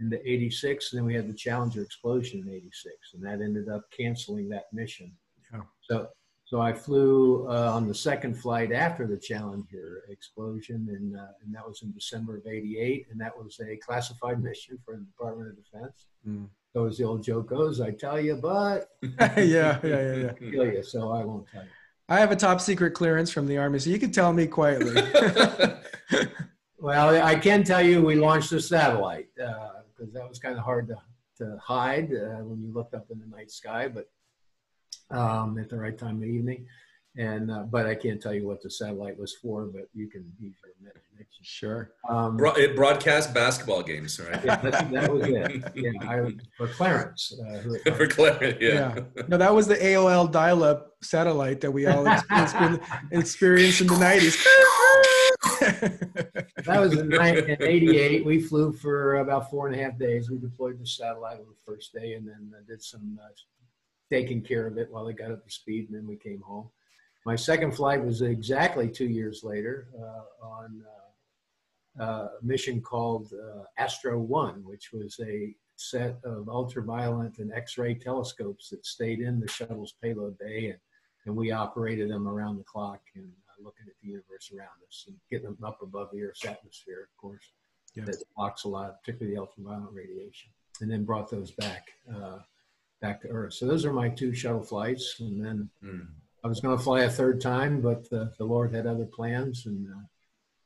into 86, and then we had the Challenger explosion in 86, and that ended up canceling that mission. Yeah. So so I flew uh, on the second flight after the Challenger explosion, and, uh, and that was in December of '88, and that was a classified mission for the Department of Defense. Mm. So as the old joke goes, I tell you, but yeah, yeah, yeah, yeah. Kill you, so I won't tell you. I have a top secret clearance from the Army, so you can tell me quietly. well, I can tell you we launched a satellite because that was kind of hard to, to hide uh, when you looked up in the night sky, but um, at the right time of the evening. And uh, but I can't tell you what the satellite was for, but you can use your imagination. Sure. Um, Bro- it broadcast basketball games, right? Yeah, that was it. Yeah, I, for Clarence. Uh, for Clarence, yeah. yeah. No, that was the AOL dial-up satellite that we all experienced, experienced in the nineties. That was in, in 88. We flew for about four and a half days. We deployed the satellite on the first day and then uh, did some uh, taking care of it while it got up to speed, and then we came home. My second flight was exactly two years later uh, on uh, a mission called uh, Astro One, which was a set of ultraviolet and X-ray telescopes that stayed in the shuttle's payload bay, and, and we operated them around the clock and uh, looking at the universe around us and getting them up above the Earth's atmosphere, of course. Yeah. That blocks a lot, particularly the ultraviolet radiation, and then brought those back uh, back to Earth. So those are my two shuttle flights, and then mm. I was going to fly a third time, but the, the Lord had other plans and uh,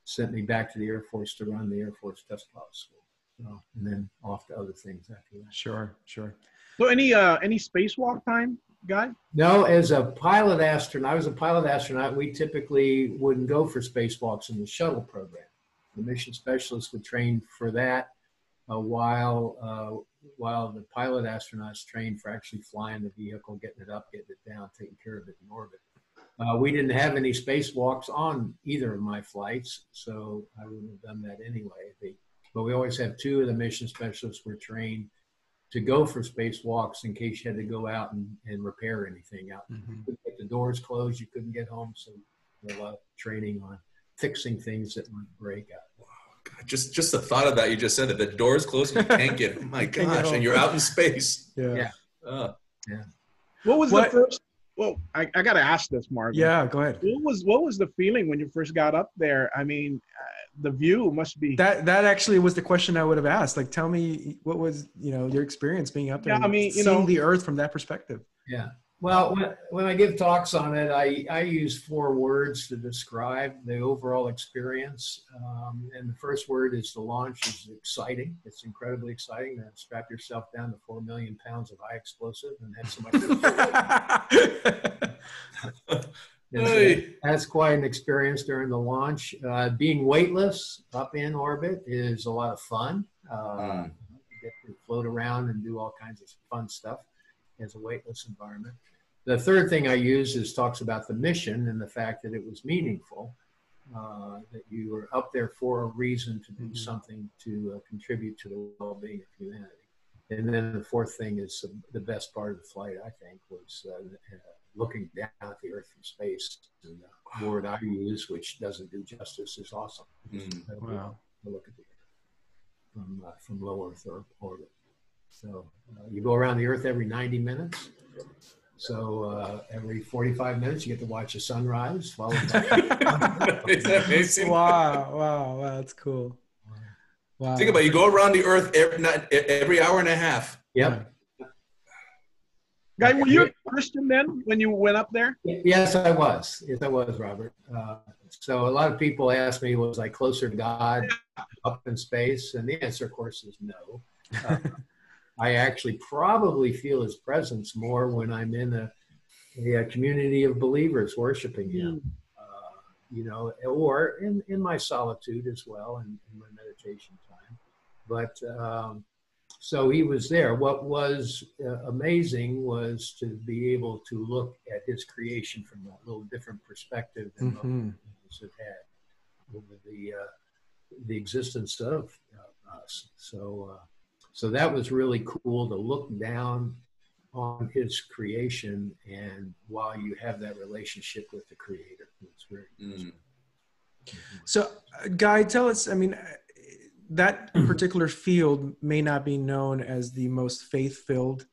sent me back to the Air Force to run the Air Force Test Pilot School. So, and then off to other things after that. Sure, sure. So any uh, any spacewalk time, guy? No, as a pilot astronaut, I was a pilot astronaut. We typically wouldn't go for spacewalks in the shuttle program. The mission specialists would train for that, uh, while uh, while the pilot astronauts trained for actually flying the vehicle, getting it up, getting it down, taking care of it in orbit. Uh, we didn't have any spacewalks on either of my flights, so I wouldn't have done that anyway. They, but we always have two of the mission specialists were trained to go for spacewalks in case you had to go out and, and repair anything out. Mhm. couldn't get the doors closed, you couldn't get home, so a lot of training on fixing things that might break out. God, just just the thought of that you just said that the doors closed and you can't get. Oh my Can't gosh, home. and you're out in space. Yeah. Yeah. Uh, What was What- the first? Well, I, I got to ask this, Marvin. Yeah, go ahead. What was what was the feeling when you first got up there? I mean, the view must be. That that actually was the question I would have asked. Like, tell me what was you know your experience being up there? Yeah, I mean, you know- the Earth from that perspective. Yeah. Well, when, when I give talks on it, I, I use four words to describe the overall experience. Um, and the first word is the launch is exciting. It's incredibly exciting to strap yourself down to four million pounds of high explosive and have so much. And so Hey. That's quite an experience during the launch. Uh, being weightless up in orbit is a lot of fun. Uh, Mm. You get to float around and do all kinds of fun stuff as a weightless environment. The third thing I use is talks about the mission and the fact that it was meaningful, uh, that you were up there for a reason to do Mhm. something to uh, contribute to the well-being of humanity. And then the fourth thing is the best part of the flight, I think, was uh, uh, looking down at the Earth from space. And the word I use, which doesn't do justice, is awesome. Mm. Wow. To look at the Earth from uh, from low Earth or- orbit. So uh, you go around the Earth every 90 minutes. So uh, every 45 minutes, you get to watch a sunrise. Followed by Isn't amazing? wow, wow, wow, that's cool. Wow. Think about it, you go around the earth every, not, every hour and a half. Yep. Guy, were you a Christian then when you went up there? Yes, I was. Yes, I was, Robert. Uh, so a lot of people ask me, was I closer to God up in space? And the answer, of course, is no. Uh, I actually probably feel His presence more when I'm in a, a community of believers worshiping Him. Uh, you know, or in, in my solitude as well, and in, my meditation time. But um, so he was there. What was uh, amazing was to be able to look at his creation from a little different perspective than most Mhm. humans have had over the uh, the existence of uh, us. So, uh, so that was really cool to look down on his creation, and while you have that relationship with the Creator, it's very. Mm. So, uh, Guy, tell us. I mean, uh, that particular field may not be known as the most faith-filled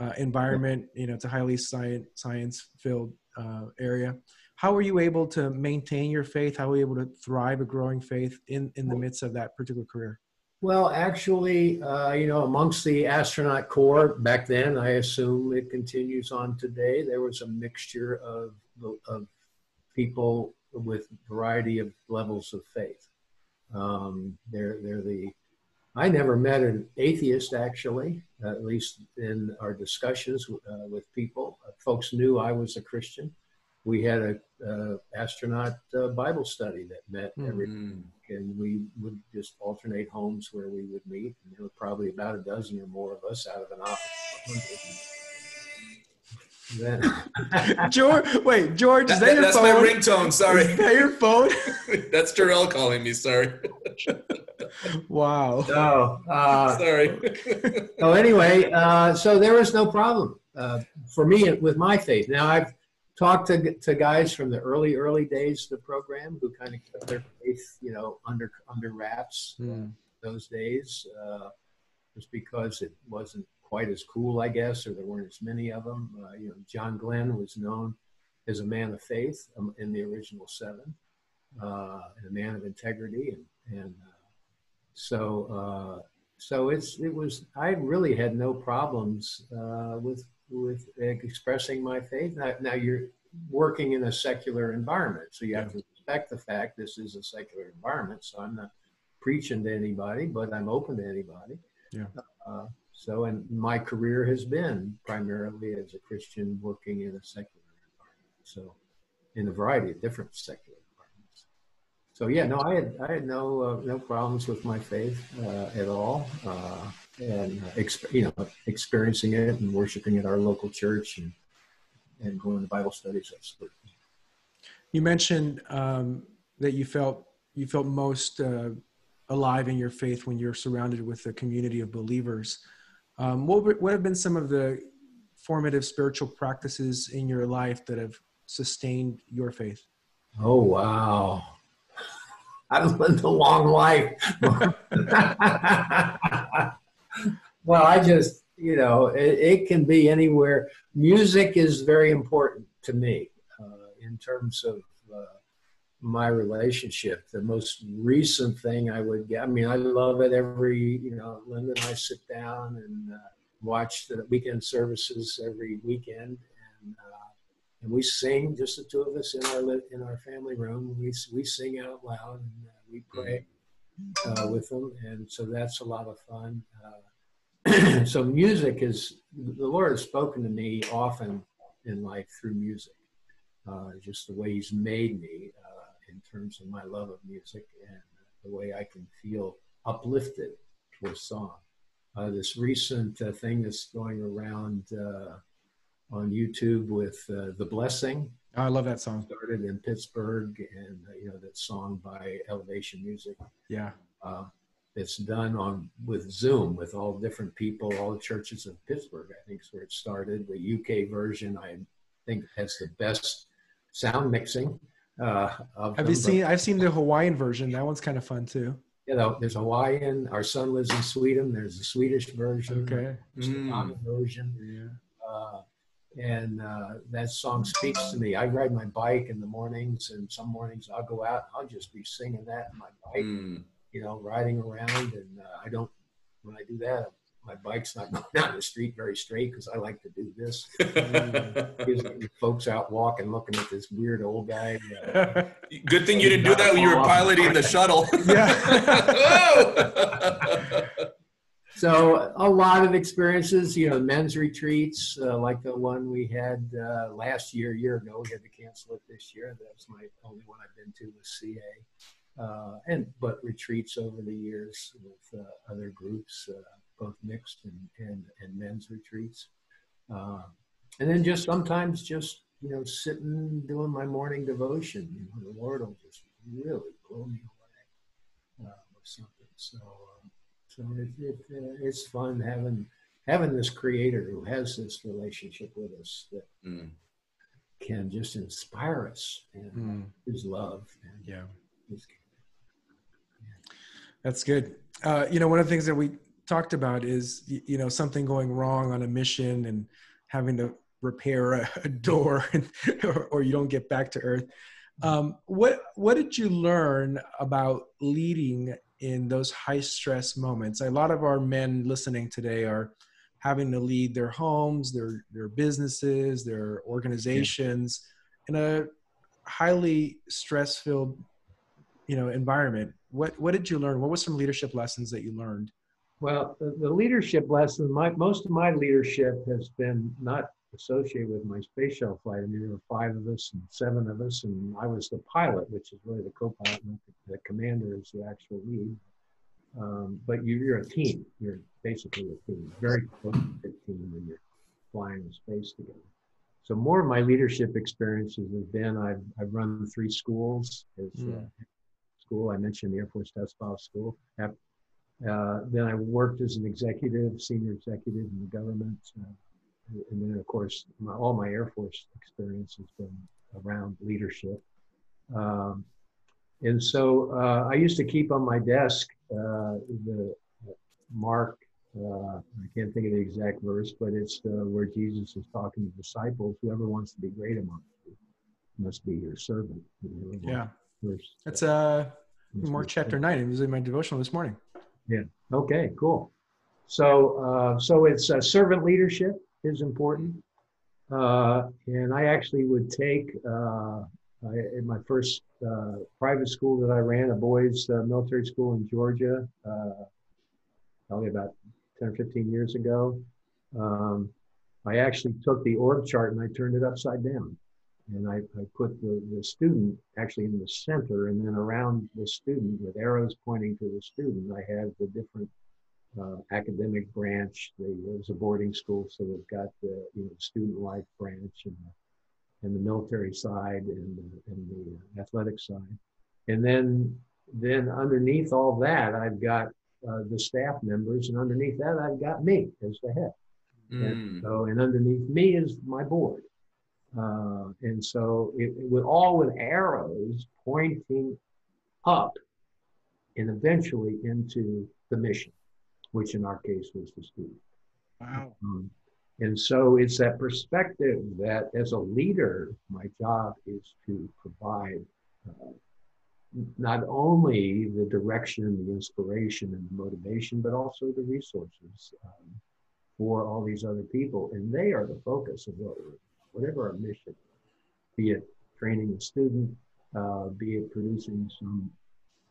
uh, environment. You know, it's a highly science science-filled uh, area. How were you able to maintain your faith? How were you able to thrive a growing faith in in the midst of that particular career? Well, actually, uh, you know, amongst the astronaut corps back then, I assume it continues on today. There was a mixture of of people with variety of levels of faith. Um, they're they're the I never met an atheist actually, at least in our discussions uh, with people. folks knew I was a Christian. We had a uh, astronaut uh, Bible study that met every Mm. and we would just alternate homes where we would meet. And there were probably about a dozen or more of us out of an office. Then, George, wait, George, is That- that, your that's phone? my ringtone. Sorry. Is that your phone? that's Jarrell calling me. Sorry. wow. so, uh, Sorry. so anyway, uh, so there was no problem uh, for me with my faith. Now I've talked to, to guys from the early early days of the program who kind of kept their faith, you know, under under wraps. Hmm. those days, uh, just because it wasn't quite as cool, I guess, or there weren't as many of them. Uh, you know, John Glenn was known as a man of faith um, in the original seven, uh, and a man of integrity, and and uh, so uh, so it's it was I really had no problems uh, with with expressing my faith. Now, now you're working in a secular environment, so you have to respect the fact this is a secular environment. So I'm not preaching to anybody, but I'm open to anybody. Yeah. Uh, so, and my career has been primarily as a Christian working in a secular environment. So, in a variety of different secular environments. So, yeah, no, I had I had no uh, no problems with my faith uh, at all, uh, and uh, exp- you know experiencing it and worshiping at our local church and and going to Bible studies. That's You mentioned um, that you felt you felt most uh, alive in your faith when you're surrounded with a community of believers. Um, what what have been some of the formative spiritual practices in your life that have sustained your faith? Oh wow. I've lived a long life. well, I just, you know, it, it, can be anywhere. Music is very important to me uh, in terms of uh, my relationship. The most recent thing I would get, I mean, I love it every, you know, Linda and I sit down and uh, watch the weekend services every weekend. And, uh, and we sing, just the two of us in our in our family room. We we sing out loud and uh, we pray uh, with them, and so that's a lot of fun. Uh, so music is the Lord has spoken to me often in life through music, uh, just the way He's made me in terms of my love of music and the way I can feel uplifted to a song. Uh, this recent thing that's going around on YouTube with uh, The Blessing. Oh, I love that song. Started in Pittsburgh, and uh, you know that song by Elevation Music. Yeah. Uh, it's done on with Zoom with all different people, all the churches of Pittsburgh. I think is where it started. The UK version, I think, has the best sound mixing. Uh, Have them, you seen? I've seen the Hawaiian version. That one's kind of fun too. You know, there's Hawaiian. Our son lives in Sweden. There's a Swedish version. Okay. There's mm. the version. Yeah. Uh, and uh, that song speaks to me. I ride my bike in the mornings, and some mornings I'll go out. I'll just be singing that on my bike, mm. you know, riding around. And uh, I don't when I do that, my bike's not going down the street very straight because I like to do this. folks out walking, looking at this weird old guy. Uh, Good thing you didn't do that when you were piloting the shuttle. Yeah. so a lot of experiences, you know, men's retreats uh, like the one we had uh, last year, a year ago. We had to cancel it this year. That's my only one I've been to with CA, uh, and but retreats over the years with uh, other groups, uh, both mixed and and, and men's retreats, uh, and then just sometimes just you know sitting doing my morning devotion. You know, the Lord will just really blow me away with something. So. So it, it, uh, it's fun having having this creator who has this relationship with us that mm. can just inspire us and mm. his love. And yeah. His, yeah. That's good. Uh, you know, one of the things that we talked about is, you know, something going wrong on a mission and having to repair a, a door or, or, you don't get back to earth. Um, what, what did you learn about leading in those high stress moments. A lot of our men listening today are having to lead their homes, their their businesses, their organizations in a highly stress filled you know environment. What what did you learn? What were some leadership lessons that you learned? Well, the, the leadership lesson, my most of my leadership has been not associated with my space shuttle flight. I mean, there were five of us and seven of us, and I was the pilot, which is really the co-pilot. The, the commander is the actual lead. Um, but you, you're a team. You're basically a team, very close to team when you're flying in space together. So more of my leadership experiences have been I've, I've run three schools. As, mm. uh, school I mentioned the Air Force Test Pilot School. Uh, then I worked as an executive, senior executive in the government. Uh, and then of course my, all my Air Force experience has been around leadership. Um, and so uh, I used to keep on my desk uh, the Mark. Uh, I can't think of the exact verse, but it's uh, where Jesus is talking to disciples. Whoever wants to be great among you must be your servant. yeah, verse, that's uh, Mark chapter nine. It was in my devotional this morning. Yeah. Okay. Cool. So, uh, so it's uh, servant leadership is important. Uh, and I actually would take uh, I, in my first uh, private school that I ran, a boys' uh, military school in Georgia, uh, probably about 10 or 15 years ago. Um, I actually took the org chart and I turned it upside down. And I, I put the, the student actually in the center, and then around the student, with arrows pointing to the student, I have the different uh, academic branch. They, it was a boarding school, so they've got the you know, student life branch and the and the military side and the, and the athletic side. And then, then underneath all that, I've got uh, the staff members, and underneath that, I've got me as the head. And Mm. so, and underneath me is my board. Uh, and so, it, it with all with arrows pointing up, and eventually into the mission, which in our case was the student. Wow. Um, and so it's that perspective that as a leader, my job is to provide uh, not only the direction, the inspiration, and the motivation, but also the resources um, for all these other people. And they are the focus of what we're, whatever our mission, be it training a student, uh, be it producing some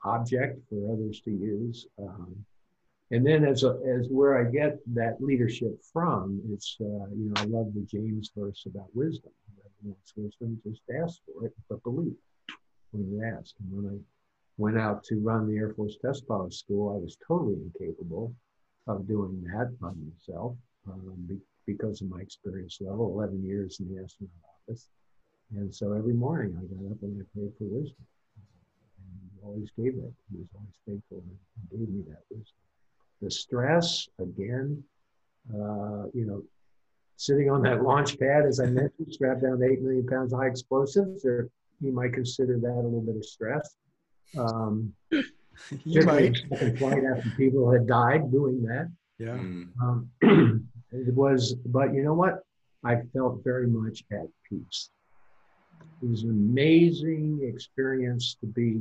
object for others to use. Um, and then as a, as where I get that leadership from, it's uh, you know I love the James verse about wisdom. Wants wisdom, just ask for it, but believe when you ask. And when I went out to run the Air Force Test Pilot School, I was totally incapable of doing that by myself um, because of my experience level, 11 years in the astronaut office. And so every morning I got up and I prayed for wisdom. And he always gave it. He was always faithful and gave me that wisdom the stress again uh, you know sitting on that launch pad as i mentioned strapped down to 8 million pounds of high explosives or you might consider that a little bit of stress um, You particularly might. second flight after people had died doing that Yeah. Mm. um, it was but you know what i felt very much at peace it was an amazing experience to be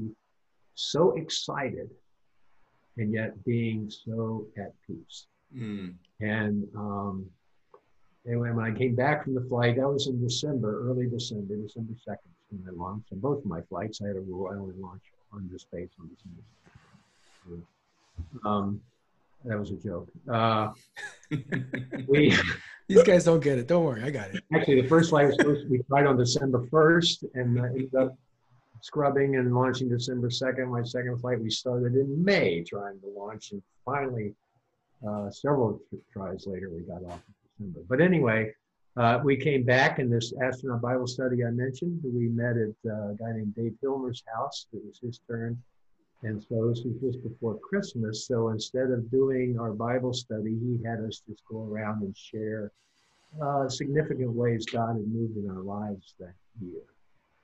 so excited and yet being so at peace Mm. and um, and when I came back from the flight, that was in December, early December, December 2nd, when I launched. On both of my flights, I had a rule I only launch under space on December 2nd. Um, that was a joke. Uh, we These guys don't get it. Don't worry. I got it. actually, the first flight was supposed to be right on December 1st, and I ended up scrubbing and launching December 2nd. My second flight, we started in May trying to launch, and finally, uh, several tries later, we got off in December. But anyway, uh, we came back in this astronaut Bible study I mentioned. We met at uh, a guy named Dave Hilmers' house. It was his turn. And so this was just before Christmas. So instead of doing our Bible study, he had us just go around and share uh, significant ways God had moved in our lives that year.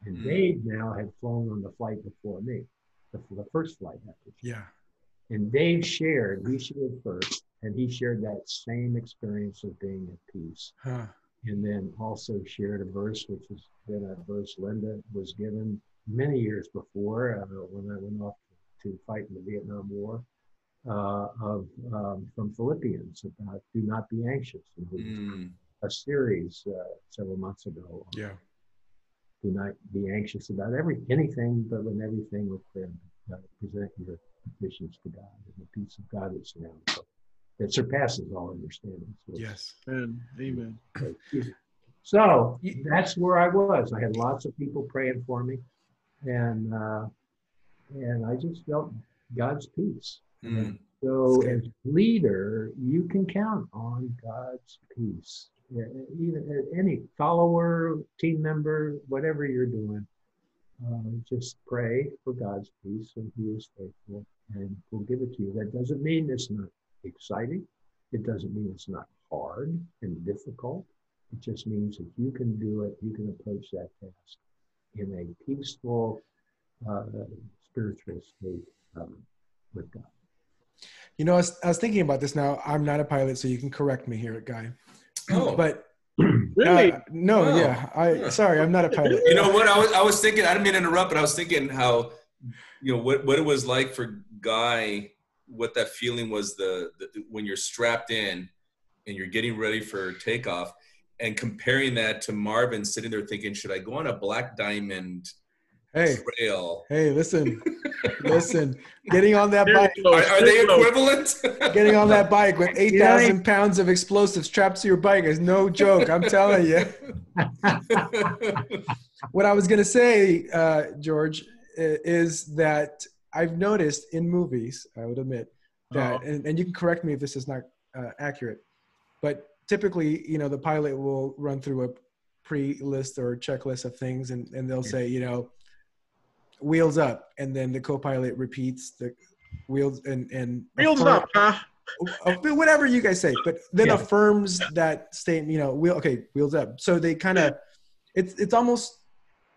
And Mm. Dave now had flown on the flight before me, the, the first flight after Yeah. and Dave shared, he shared first, and he shared that same experience of being at peace. Huh. And then also shared a verse, which has been a verse Linda was given many years before uh, when I went off to fight in the Vietnam War, uh, of um, from Philippians about do not be anxious. And we Mm. a series uh, several months ago. on Yeah. Do not be anxious about every anything, but when everything with prayer, uh, present your petitions to God, and the peace of God that surrounds us, that surpasses all understanding. So, Yes. Amen. Amen. so that's where I was. I had lots of people praying for me, and uh, and I just felt God's peace. Mm. So as leader, you can count on God's peace. Yeah, Even any follower, team member, whatever you're doing, uh, just pray for God's peace, and He is faithful, and will give it to you. That doesn't mean it's not exciting. It doesn't mean it's not hard and difficult. It just means if you can do it, you can approach that task in a peaceful, uh, spiritual state um, with God. You know, I was, I was thinking about this now. I'm not a pilot, so you can correct me here, guy. Oh. But Really? uh, no, Oh. yeah. I sorry, I'm not a pilot. You know what? I was I was thinking. I didn't mean to interrupt, but I was thinking how, you know, what what it was like for Guy. What that feeling was the, the when you're strapped in, and you're getting ready for takeoff, and comparing that to Marvin sitting there thinking, should I go on a black diamond Hey, trail? hey, listen, listen. Getting on that bike, Are, are they equivalent? getting on that bike with eight thousand pounds of explosives strapped to your bike is no joke. I'm telling you. what I was going to say, uh, George, is that I've noticed in movies, I would admit, that, Uh-oh. and, and you can correct me if this is not uh, accurate, but typically, you know, the pilot will run through a pre-list or checklist of things, and and they'll say, you know, wheels up, and then the co-pilot repeats the wheels and and Wheels affirm- up, huh? uh, whatever you guys say, but then Yeah. affirms that statement. You know, wheel okay, wheels up. So they kind of, it's it's almost,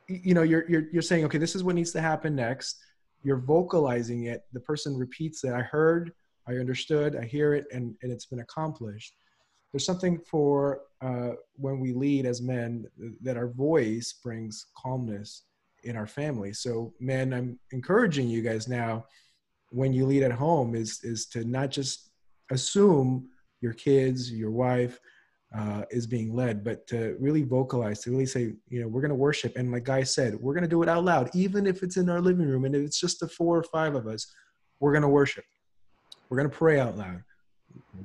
you know, you're you're you're saying, okay, this is what needs to happen next. You're vocalizing it. The person repeats it. I heard, I understood, I hear it, and and it's been accomplished. There's something for uh, when we lead as men that our voice brings calmness in our family. So, man, I'm encouraging you guys now when you lead at home is is to not just assume your kids, your wife uh, is being led, but to really vocalize, to really say, you know, we're going to worship. And like Guy said, we're going to do it out loud, even if it's in our living room and if it's just the four or five of us, we're going to worship. We're going to pray out loud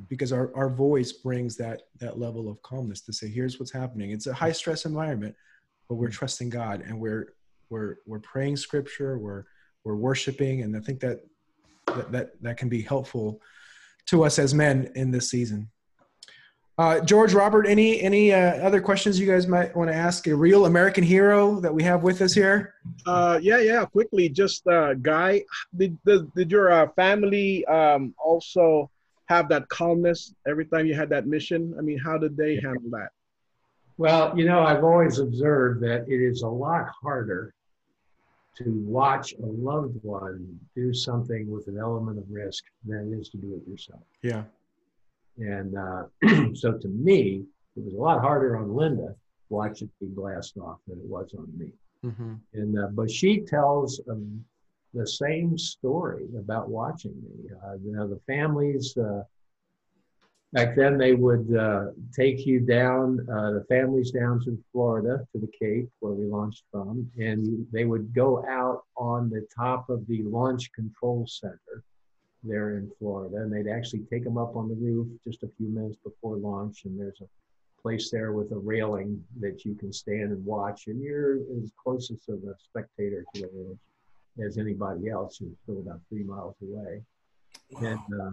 because our, our voice brings that, that level of calmness to say, here's what's happening. It's a high stress environment, but we're trusting God and we're, we're, we're praying scripture. We're, we're worshiping. And I think that, that, that, that can be helpful to us as men in this season. Uh, George, Robert, any any uh, other questions you guys might want to ask? A real American hero that we have with us here. Uh, yeah, yeah. Quickly, just uh, Guy, did did, did your uh, family um, also have that calmness every time you had that mission? I mean, how did they handle that? Well, you know, I've always observed that it is a lot harder to watch a loved one do something with an element of risk than it is to do it yourself. Yeah. And uh, so to me, it was a lot harder on Linda to watch it be blast off than it was on me. Mm-hmm. And uh, but she tells um, the same story about watching me. Uh, you know, the families uh, back then they would uh, take you down, uh, the families down to Florida to the Cape where we launched from, and they would go out on the top of the launch control center there in Florida, and they'd actually take them up on the roof just a few minutes before launch, and there's a place there with a railing that you can stand and watch, and you're as closest of a spectator to the launch as anybody else. You're still about three miles away, and uh,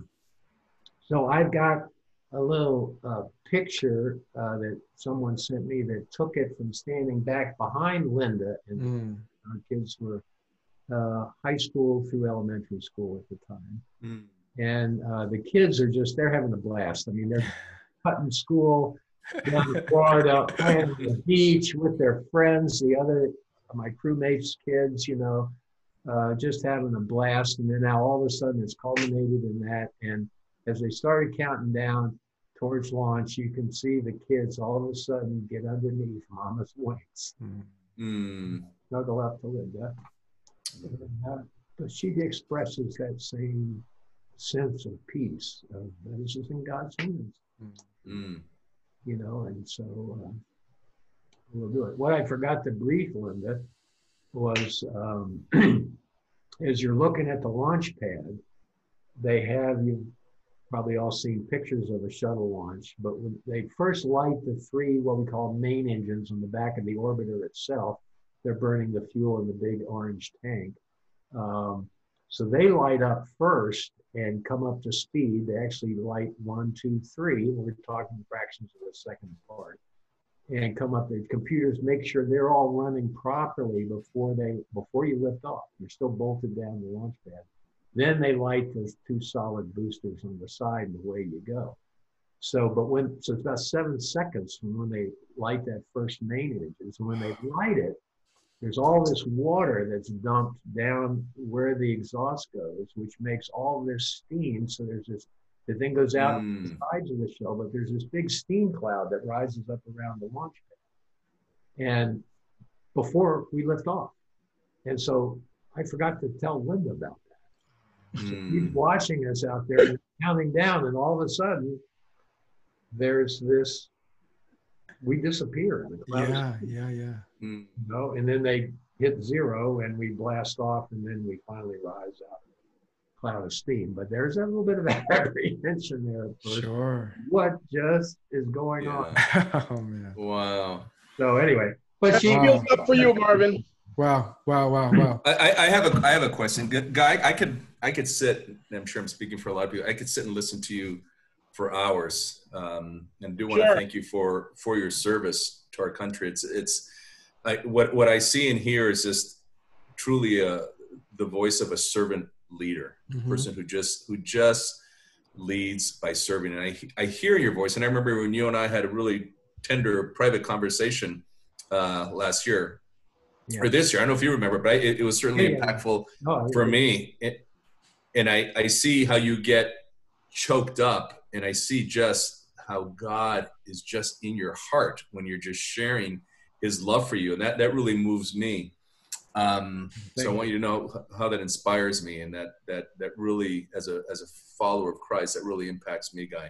so I've got a little uh, picture uh, that someone sent me that took it from standing back behind Linda, and Mm. our kids were uh, high school through elementary school at the time Mm. and uh, the kids are just they're having a blast. I mean, they're cutting school down in Florida, playing on the beach with their friends, the other my crewmates' kids, you know, uh, just having a blast. And then now all of a sudden it's culminated in that. And as they started counting down towards launch, you can see the kids all of a sudden get underneath Mama's wings, Mm. Snuggle up to Linda. And, uh, but she expresses that same sense of peace of this is in God's hands, Mm. you know, and so uh, we'll do it. What I forgot to brief Linda was um, as you're looking at the launch pad, they have you've probably all seen pictures of a shuttle launch, but when they first light the three what we call main engines on the back of the orbiter itself, they're burning the fuel in the big orange tank. Um, so they light up first and come up to speed. They actually light one, two, three. We're talking fractions of a second apart, and come up. The computers make sure they're all running properly before they before you lift off. You're still bolted down the launch pad. Then they light those two solid boosters on the side, and away you go. So, but when so it's about seven seconds from when they light that first main engine. So when they light it, there's all this water that's dumped down where the exhaust goes, which makes all this steam. So there's this, the thing goes out Mm. the sides of the shell, but there's this big steam cloud that rises up around the launch pad. And before we lift off. And so I forgot to tell Linda about that. So she's Mm. watching us out there counting down, and all of a sudden, there's this, we disappear the cloud. Yeah, yeah, yeah. Mm. you know, and then they hit zero and we blast off and then we finally rise out of a cloud of steam. But there's a little bit of apprehension there first. Sure. What just is going on? Oh man. Wow. So anyway, but she Wow. Wheels up for you, Marvin. Wow. Wow. Wow. Wow. I, I I have a I have a question, Guy. I could I could sit. and I'm sure I'm speaking for a lot of people. I could sit and listen to you for hours, um, and do want to thank you for for your service. to our country. It's it's like what what I see and hear is just truly a the voice of a servant leader, Mhm. person who just who just leads by serving. And I I hear your voice, and I remember when you and I had a really tender private conversation uh, last year Yeah. or this year. I don't know if you remember, but I, it, it was certainly Yeah, yeah. impactful No, for me it, and I, I see how you get choked up and i see just how god is just in your heart when you're just sharing his love for you and that, that really moves me um, so i want you to know how that inspires me and that that that really as a as a follower of christ that really impacts me guy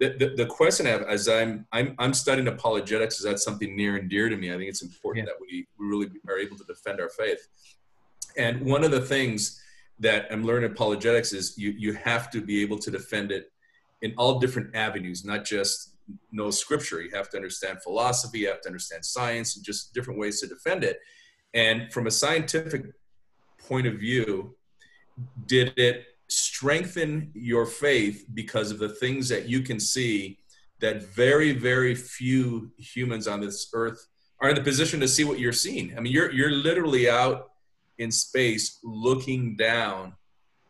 the, the, the question I have as I'm, I'm I'm studying apologetics is that something near and dear to me. I think it's important Yeah. that we, we really are able to defend our faith. And one of the things that I'm learning apologetics is you you have to be able to defend it in all different avenues, not just know scripture. You have to understand philosophy, you have to understand science, and just different ways to defend it. And from a scientific point of view, did it strengthen your faith because of the things that you can see that very, very few humans on this earth are in the position to see what you're seeing? I mean, you're you're literally out in space looking down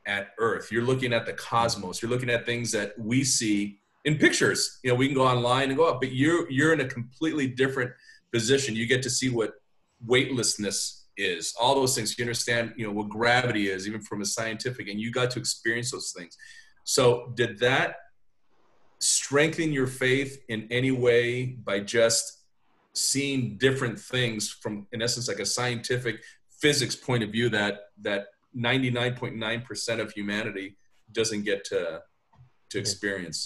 at earth. You're looking at the cosmos. You're looking at things that we see in pictures. You know we can go online and go up but you're you're in a completely different position. You get to see what weightlessness is. All those things you understand you know what gravity is even from a scientific and you got to experience those things. So did that strengthen your faith in any way by just seeing different things from in essence like a scientific physics point of view that that 99.9% of humanity doesn't get to to experience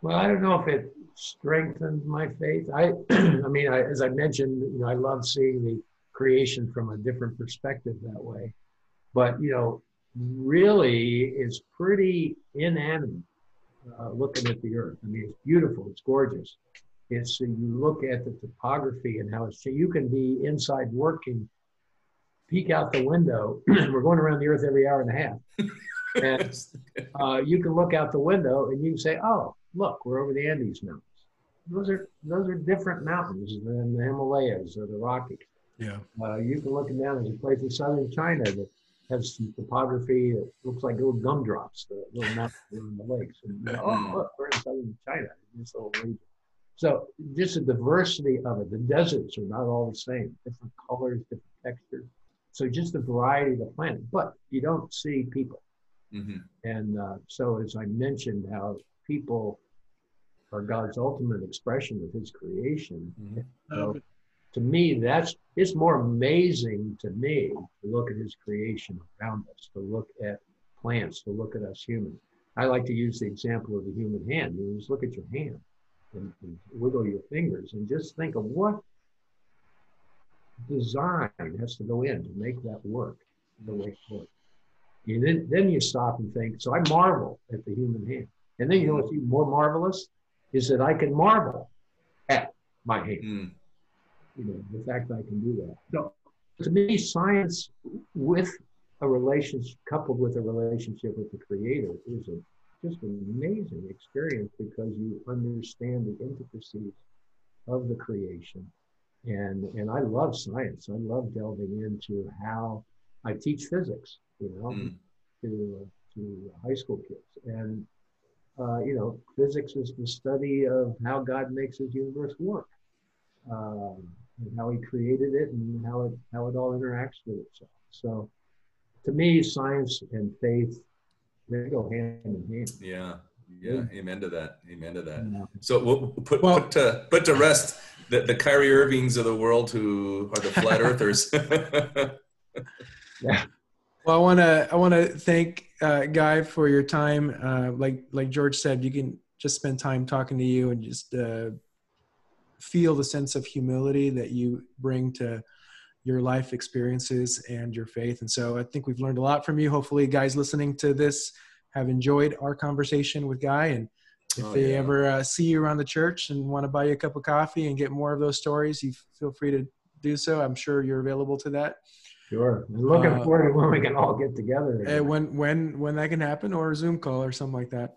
Well, I don't know if it strengthened my faith. I, I mean, I, as I mentioned, you know, I love seeing the creation from a different perspective that way. But you know, really, it's pretty inanimate uh, looking at the earth. I mean, it's beautiful, it's gorgeous. It's you look at the topography and how it's. You can be inside working, peek out the window. We're going around the earth every hour and a half. And uh, you can look out the window and you can say, "Oh, look, we're over the Andes Mountains." Those are those are different mountains than the Himalayas or the Rockies. Yeah. Uh, you can look down. There's a place in southern China that has some topography that looks like little gumdrops, the little mountains in the lakes. And oh, look, we're in southern China, in this little region. So just the diversity of it. The deserts are not all the same. Different colors, different textures. So just the variety of the planet. But you don't see people. Mhm. And uh, so, as I mentioned, how people are God's ultimate expression of His creation. Mhm. So, to me, that's it's more amazing to me to look at His creation around us, to look at plants, to look at us humans. I like to use the example of the human hand. You just look at your hand and, and wiggle your fingers, and just think of what design has to go in to make that work the way it works. You then, then you stop and think. So I marvel at the human hand. And then you know what's even more marvelous is that I can marvel at my hand. Mm. You know, the fact that I can do that. So to me, science with a relationship coupled with a relationship with the creator is a just an amazing experience because you understand the intricacies of the creation. And and I love science. I love delving into how I teach physics, you know, Mm. to to high school kids. And uh, you know, physics is the study of how God makes His universe work, um, and how He created it, and how it how it all interacts with itself. So, to me, science and faith they go hand in hand. yeah yeah amen to that amen to that Yeah. so we'll put Well- put to put to rest the, the Kyrie Irvings of the world who are the flat earthers yeah. Well, I want to I want to thank uh, Guy for your time. Uh, like like George said, you can just spend time talking to you and just uh, feel the sense of humility that you bring to your life experiences and your faith. And so I think we've learned a lot from you. Hopefully, guys listening to this have enjoyed our conversation with Guy. And if Oh, they yeah. ever uh, see you around the church and want to buy you a cup of coffee and get more of those stories, you feel free to do so. I'm sure you're available to that. Sure. I'm looking Uh, forward to when we can all get together. Uh, when when when that can happen or a zoom call or something like that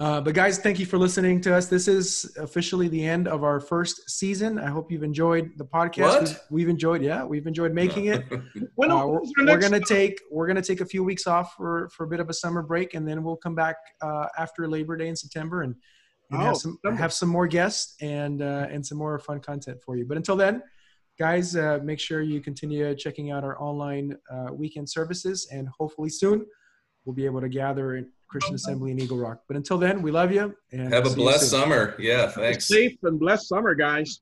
Uh, but guys, thank you for listening to us. This is officially the end of our first season. I hope you've enjoyed the podcast. What? We've, we've enjoyed, yeah, we've enjoyed making it. When Uh, we're, we're gonna take we're gonna take a few weeks off for for a bit of a summer break, and then we'll come back uh, after Labor Day in September and, and Oh, have some September. have some more guests and uh, and some more fun content for you. But until then, guys, uh, make sure you continue checking out our online uh, weekend services, and hopefully soon we'll be able to gather in Christian Assembly in Eagle Rock. But until then, we love you and Have we'll a blessed summer. Yeah, thanks. Safe and blessed summer, guys.